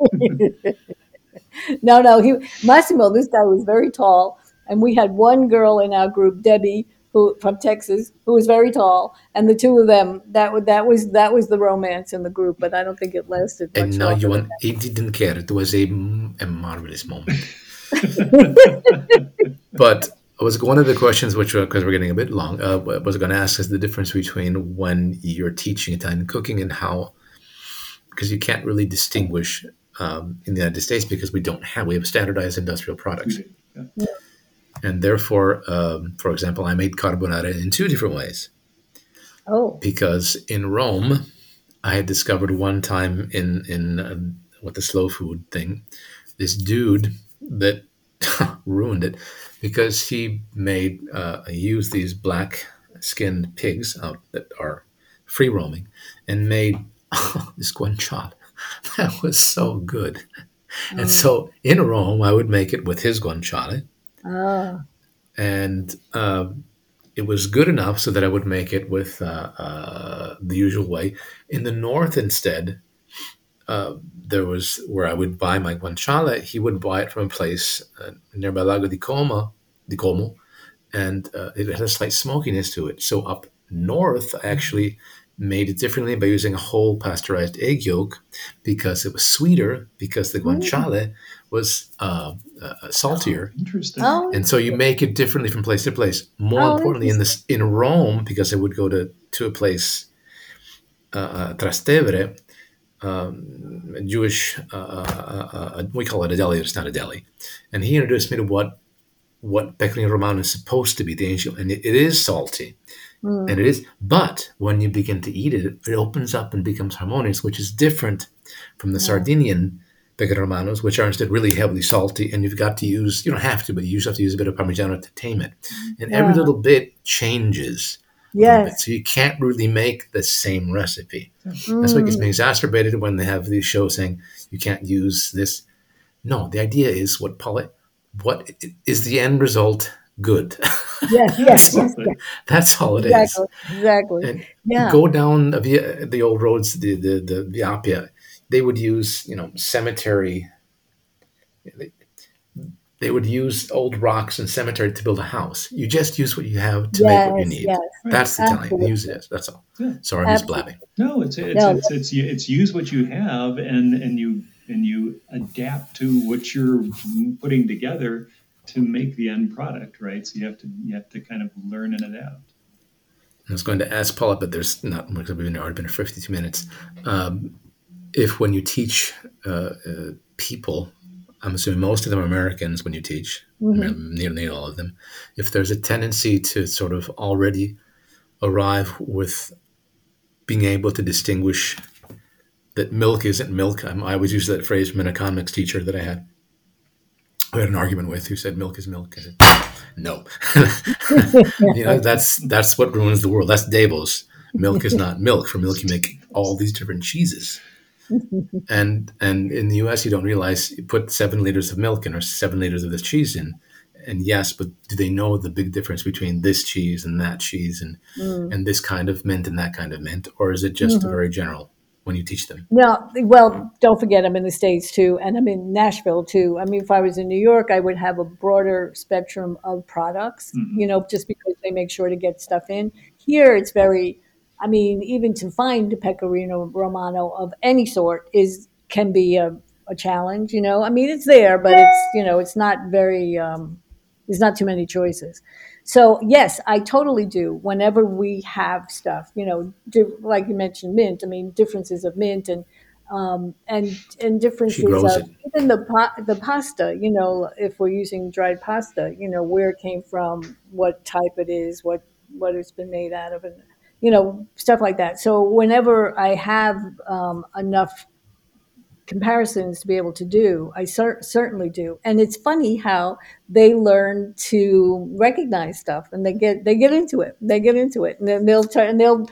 Speaker 1: (laughs) (laughs)
Speaker 3: No, no, he Massimo. This guy was very tall, and we had one girl in our group, Debbie, who from Texas, who was very tall, and the two of them that was that was that was the romance in the group. But I don't think it lasted much
Speaker 2: and now you want it didn't care. It was a, a marvelous moment. (laughs) but I was one of the questions, which because we're getting a bit long, uh, was going to ask is the difference between when you're teaching Italian cooking and how, because you can't really distinguish um, in the United States because we don't have we have standardized industrial products,
Speaker 1: Yeah.
Speaker 2: And therefore, um, for example, I made carbonara in two different ways.
Speaker 3: Oh,
Speaker 2: because in Rome, I had discovered one time in in uh, what the slow food thing, this dude that (laughs) ruined it because he made uh, used these black skinned pigs out that are free roaming and made (laughs) this guanciale. (laughs) That was so good. And so in Rome, I would make it with his guanciale
Speaker 3: oh,
Speaker 2: and um, it was good enough so that I would make it with uh, uh, the usual way. In the north, instead, uh, there was where I would buy my guanciale. He would buy it from a place uh, nearby Lago di Como, di Como, and uh, it had a slight smokiness to it. So up north, I actually made it differently by using a whole pasteurized egg yolk because it was sweeter because the guanciale was uh, uh, saltier.
Speaker 1: Interesting.
Speaker 3: oh,
Speaker 2: And so you make it differently from place to place. More
Speaker 3: Oh,
Speaker 2: importantly, in this in Rome, because I would go to to a place, uh, uh, Trastevere, um, a Jewish, uh, uh, uh, we call it a deli. It's not a deli, and he introduced me to what what pecorino romano is supposed to be, the angel, and it, it is salty,
Speaker 3: mm,
Speaker 2: and it is. But when you begin to eat it, it opens up and becomes harmonious, which is different from the
Speaker 3: Yeah.
Speaker 2: Sardinian pecorino romanos, which are instead really heavily salty, and you've got to use you don't have to, but you usually have to use a bit of Parmigiano to tame it, and every little bit changes.
Speaker 3: yes.
Speaker 2: So you can't really make the same recipe. That's why it gets
Speaker 3: Mm,
Speaker 2: me exacerbated when they have these shows saying you can't use this. No, the idea is what Paul, what is the end result good?
Speaker 3: yes, yes, (laughs) yes,
Speaker 1: Exactly.
Speaker 3: yes,
Speaker 2: That's all it is.
Speaker 3: exactly, exactly. Yeah.
Speaker 2: go down the, the old roads, the the the Via Appia. They would use you know cemetery. They, they would use old rocks and cemetery to build a house. You just use what you have to make what you need.
Speaker 3: yes.
Speaker 2: That's the Italian.
Speaker 3: Absolutely.
Speaker 2: Use it. That's all.
Speaker 1: Yeah.
Speaker 2: Sorry, I'm just blabbing.
Speaker 1: No, it's it's,
Speaker 3: No,
Speaker 1: it's it's it's use what you have and and you and you adapt to what you're putting together to make the end product, right? So you have to you have to kind of learn and adapt.
Speaker 2: I was going to ask Paula, but there's not because We've already been 52 minutes. Um, if when you teach uh, uh, people, I'm assuming most of them are Americans when you teach,
Speaker 3: Mhm.
Speaker 2: nearly all of them. If there's a tendency to sort of already arrive with being able to distinguish that milk isn't milk. I'm, I always use that phrase from an economics teacher that I had. I had an argument with who said milk is milk. I said, no, (laughs) you know that's that's what ruins the world. That's Davos. Milk is not milk. For milk, you make all these different cheeses. And and in the U.S., you don't realize you put seven liters of milk in or seven liters of this cheese in, and yes, but do they know the big difference between this cheese and that cheese and
Speaker 3: Mm.
Speaker 2: and this kind of mint and that kind of mint, or is it just
Speaker 3: Mhm.
Speaker 2: very general when you teach them?
Speaker 3: No, well, don't forget I'm in the States too, and I'm in Nashville too. I mean, if I was in New York, I would have a broader spectrum of products,
Speaker 1: Mhm.
Speaker 3: you know, just because they make sure to get stuff in. Here, it's very, I mean, even to find Pecorino Romano of any sort is can be a, a challenge, you know. I mean, it's there, but it's, you know, it's not very, um, there's not too many choices. So yes, I totally do. Whenever we have stuff, you know, di- like you mentioned, mint. I mean, differences of mint and um, and and differences of
Speaker 2: it.
Speaker 3: even the pa- the pasta. You know, if we're using dried pasta, you know, where it came from, what type it is, what what it's been made out of, and you know, stuff like that. So whenever I have um, enough comparisons to be able to do. I cer- certainly do, and it's funny how they learn to recognize stuff, and they get they get into it. They get into it, and then they'll try and they'll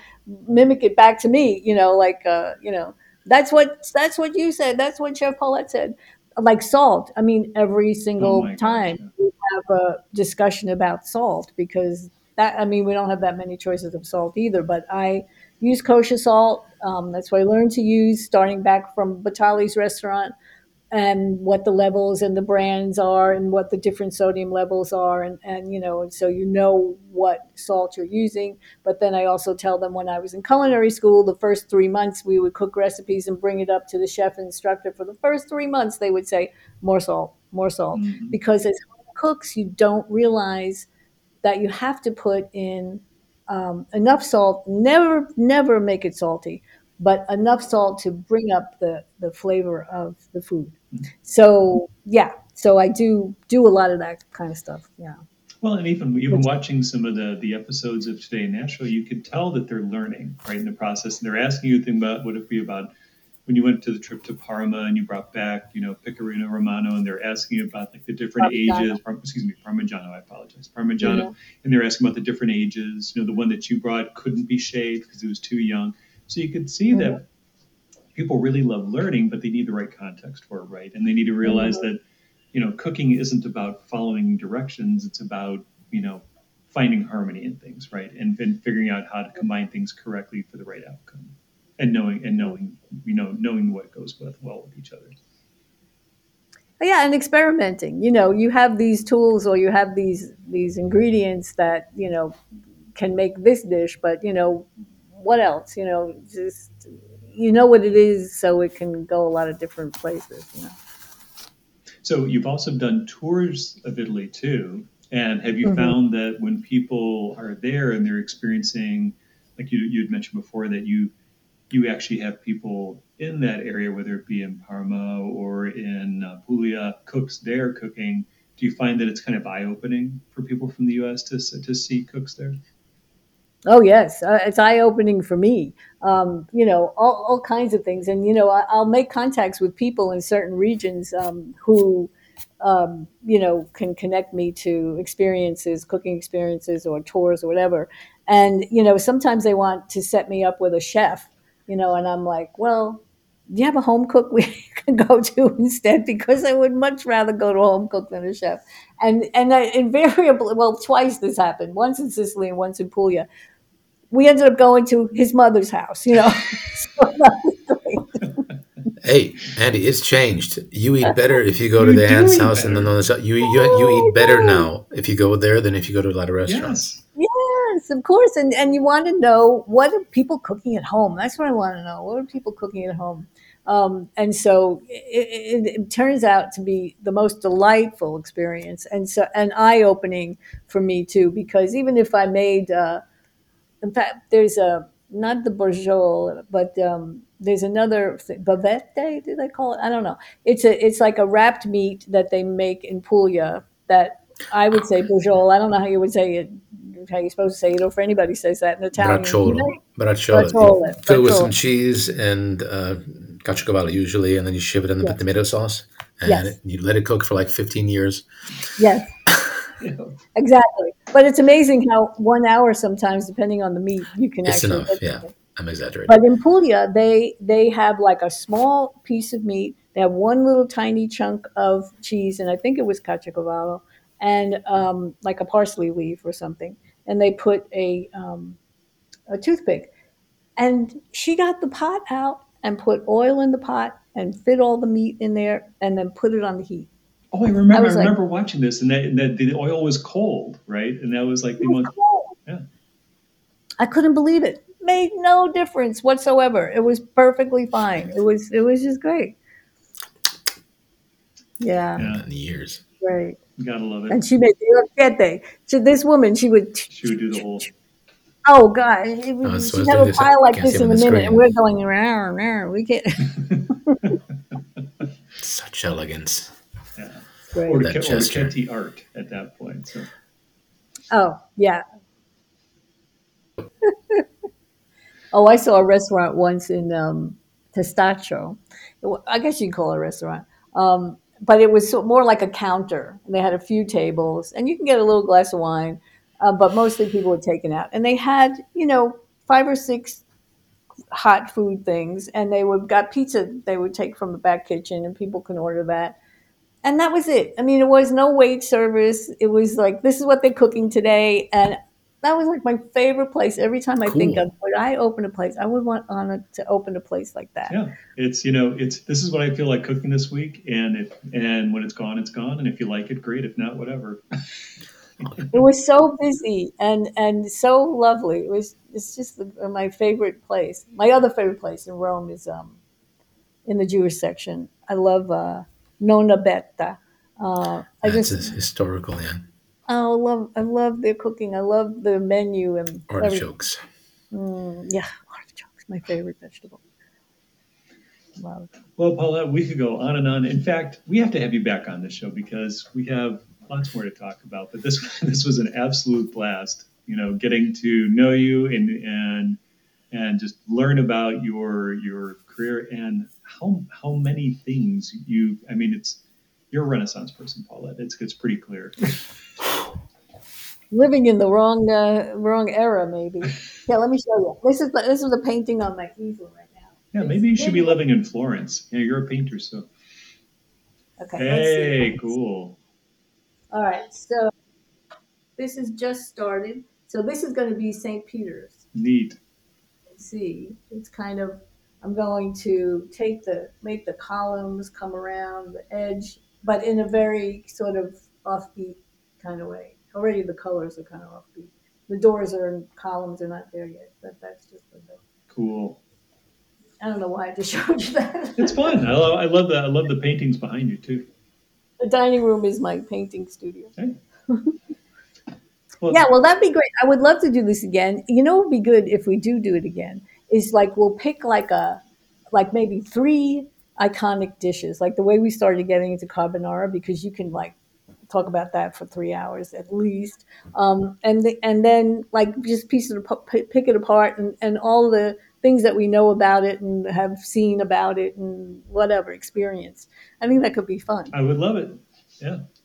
Speaker 3: mimic it back to me. You know, like uh, you know, that's what that's what you said. That's what Chef Paulette said. Like salt. I mean, every single
Speaker 1: Oh my gosh,
Speaker 3: time
Speaker 1: yeah.
Speaker 3: we have a discussion about salt because that. I mean, we don't have that many choices of salt either, but I use kosher salt. Um, that's what I learned to use starting back from Batali's restaurant and what the levels and the brands are and what the different sodium levels are. And, and, you know, and so you know what salt you're using. But then I also tell them when I was in culinary school, the first three months we would cook recipes and bring it up to the chef instructor. For the first three months, they would say, more salt, more salt.
Speaker 1: Mhm.
Speaker 3: Because as cooks, you don't realize that you have to put in um, enough salt. Never, never make it salty, but enough salt to bring up the the flavor of the food. So yeah, so I do do a lot of that kind of stuff. Yeah.
Speaker 1: Well, and even even watching some of the the episodes of Today in Nashville, you could tell that they're learning right in the process, and they're asking you things about would it be about when you went to the trip to Parma and you brought back you know Pecorino Romano, and they're asking about like the different
Speaker 3: Parmigiano.
Speaker 1: ages. Par- excuse me, Parmigiano. I apologize, Parmigiano, and they're asking about the different ages. You know, the one that you brought couldn't be shaved because it was too young. So you could see that mm-hmm. people really love learning, but they need the right context for it, right? And they need to realize mm-hmm. that you know, cooking isn't about following directions. It's about, you know, finding harmony in things, right? And, and figuring out how to combine things correctly for the right outcome. And knowing and knowing, you know, knowing what goes with well with each other.
Speaker 3: yeah and experimenting you know you have these tools or you have these these ingredients that you know can make this dish but you know what else you know just you know what it is so it can go a lot of different places you know
Speaker 1: So you've also done tours of Italy too. And have you
Speaker 3: Mhm.
Speaker 1: found that when people are there and they're experiencing, like you you had mentioned before, that you you actually have people in that area, whether it be in Parma or in uh, Puglia, cooks there cooking. Do you find that it's kind of eye opening for people from the U.S. to to see cooks there?
Speaker 3: Oh yes, uh, it's eye opening for me. Um, you know, all, all kinds of things, and you know, I, I'll make contacts with people in certain regions um, who, um, you know, can connect me to experiences, cooking experiences, or tours, or whatever. And you know, sometimes they want to set me up with a chef. You know, and I'm like, well, do you have a home cook we (laughs) can go to instead? Because I would much rather go to a home cook than a chef. And and I, invariably, well, twice this happened. Once in Sicily and once in Puglia we ended up going to his mother's house, you know. so that was great.
Speaker 2: Hey, Andy, it's changed. You eat better if you go to
Speaker 1: You
Speaker 2: the aunt's
Speaker 1: eat
Speaker 2: house and then on the you, you you eat better oh. now if you go there than if you go to a lot of restaurants.
Speaker 1: Yes.
Speaker 3: Of course. And and you want to know what are people cooking at home? That's what I want to know. What are people cooking at home? Um, and so it, it, it turns out to be the most delightful experience, and so and eye opening for me too. Because even if I made, uh, in fact, there's a not the bourgeois, but um, there's another bombette. Do they call it? I don't know. It's a it's like a wrapped meat that they make in Puglia that I would say bourgeois. I don't know how you would say it. How you're supposed to say it, if anybody says that in Italian.
Speaker 2: Bracciolo. Bracciolo.
Speaker 3: Bracciolo.
Speaker 2: Fill it with some cheese and uh, caciocavallo usually, and then you shove it in the
Speaker 3: Yes.
Speaker 2: tomato sauce, and
Speaker 3: Yes.
Speaker 2: it, you let it cook for like 15 years.
Speaker 3: Yes,
Speaker 1: You (laughs) know,
Speaker 3: exactly. But it's amazing how one hour sometimes, depending on the meat, you can
Speaker 2: It's
Speaker 3: actually.
Speaker 2: enough, yeah.
Speaker 3: something.
Speaker 2: I'm exaggerating.
Speaker 3: But in Puglia, they they have like a small piece of meat. They have one little tiny chunk of cheese, and I think it was caciocavallo, and um, like a parsley leaf or something. And they put a um, a toothpick, and she got the pot out and put oil in the pot and fit all the meat in there, and then put it on the heat.
Speaker 1: Oh, I remember. I,
Speaker 3: was like-
Speaker 1: remember watching this, and that, and that the oil was cold, right? And that was like the
Speaker 3: It was
Speaker 1: most.
Speaker 3: cold.
Speaker 1: Yeah.
Speaker 3: I couldn't believe it. Made no difference whatsoever. It was perfectly fine. It was it was just great. Yeah,
Speaker 1: Yeah,
Speaker 2: in years.
Speaker 3: Great.
Speaker 1: gotta love it.
Speaker 3: And she made the So this woman, she would.
Speaker 1: She would do the whole.
Speaker 3: Oh God, it was,
Speaker 2: Oh, so
Speaker 3: she'd have a pile like this in a
Speaker 2: the
Speaker 3: minute,
Speaker 2: screen.
Speaker 3: and we're going around, and around. We can't. (laughs)
Speaker 2: Such elegance.
Speaker 1: Yeah.
Speaker 3: Great.
Speaker 1: Or,
Speaker 2: That
Speaker 1: or
Speaker 2: gesture.
Speaker 1: Art at that point. So
Speaker 3: Oh, yeah. (laughs) oh, I saw a restaurant once in um, Testaccio. I guess you'd call it a restaurant. Um, but it was more like a counter. They had a few tables, and you can get a little glass of wine, uh, but mostly people were taken out. And they had, you know, five or six hot food things, and they would got pizza they would take from the back kitchen, and people can order that and that was it. I mean, it was no wait service. It was like this is what they're cooking today, and that was like my favorite place. Every time I think of would I open a place, I would want Anna to open a place like that.
Speaker 1: yeah, it's you know it's this is what I feel like cooking this week, and if and when it's gone, it's gone, and if you like it, great. If not, whatever. (laughs)
Speaker 3: It was so busy and and so lovely. It was it's just the, my favorite place. My other favorite place in Rome is um in the Jewish section. I love uh, Nonna Betta. Uh, I
Speaker 2: That's
Speaker 3: just
Speaker 2: his- historical, yeah.
Speaker 3: Oh, I love I love their cooking. I love the menu and everything.
Speaker 2: Artichokes.
Speaker 3: Mm, yeah, artichokes, my favorite vegetable. Love.
Speaker 1: Well, Paulette, we could go on and on. In fact, we have to have you back on this show because we have lots more to talk about. But this (laughs) this was an absolute blast. You know, getting to know you and and and just learn about your your career and how how many things you. I mean, it's you're a Renaissance person, Paulette. It's it's pretty clear. (laughs)
Speaker 3: Living in the wrong uh, wrong era, maybe. (laughs) Yeah, let me show you. This is the, this is a painting on my easel right now.
Speaker 1: Yeah, maybe you should be living in Florence. Yeah, you're a painter, so
Speaker 3: Okay.
Speaker 1: hey, cool.
Speaker 3: All right. So this is just started. So this is going to be St. Peter's.
Speaker 1: Neat.
Speaker 3: Let's see. It's kind of. I'm going to take the make the columns come around the edge, but in a very sort of offbeat kind of way. Already the colors are kind of offbeat. The doors are in columns are not there yet, but that's just the.
Speaker 1: Cool.
Speaker 3: I don't know why I just (laughs) showed you that.
Speaker 1: It's fun. I love, I love the I love the paintings behind you too.
Speaker 3: the dining room is my painting studio.
Speaker 1: Well, (laughs)
Speaker 3: Yeah, well, that'd be great. I would love to do this again. You know, what would be good if we do do it again is like we'll pick like a, like maybe three iconic dishes, like the way we started getting into carbonara, because you can like talk about that for three hours at least, um, and the, and then like just piece it pick it apart, and and all the things that we know about it and have seen about it and whatever experience. I think that could be fun.
Speaker 1: I would love it. Yeah.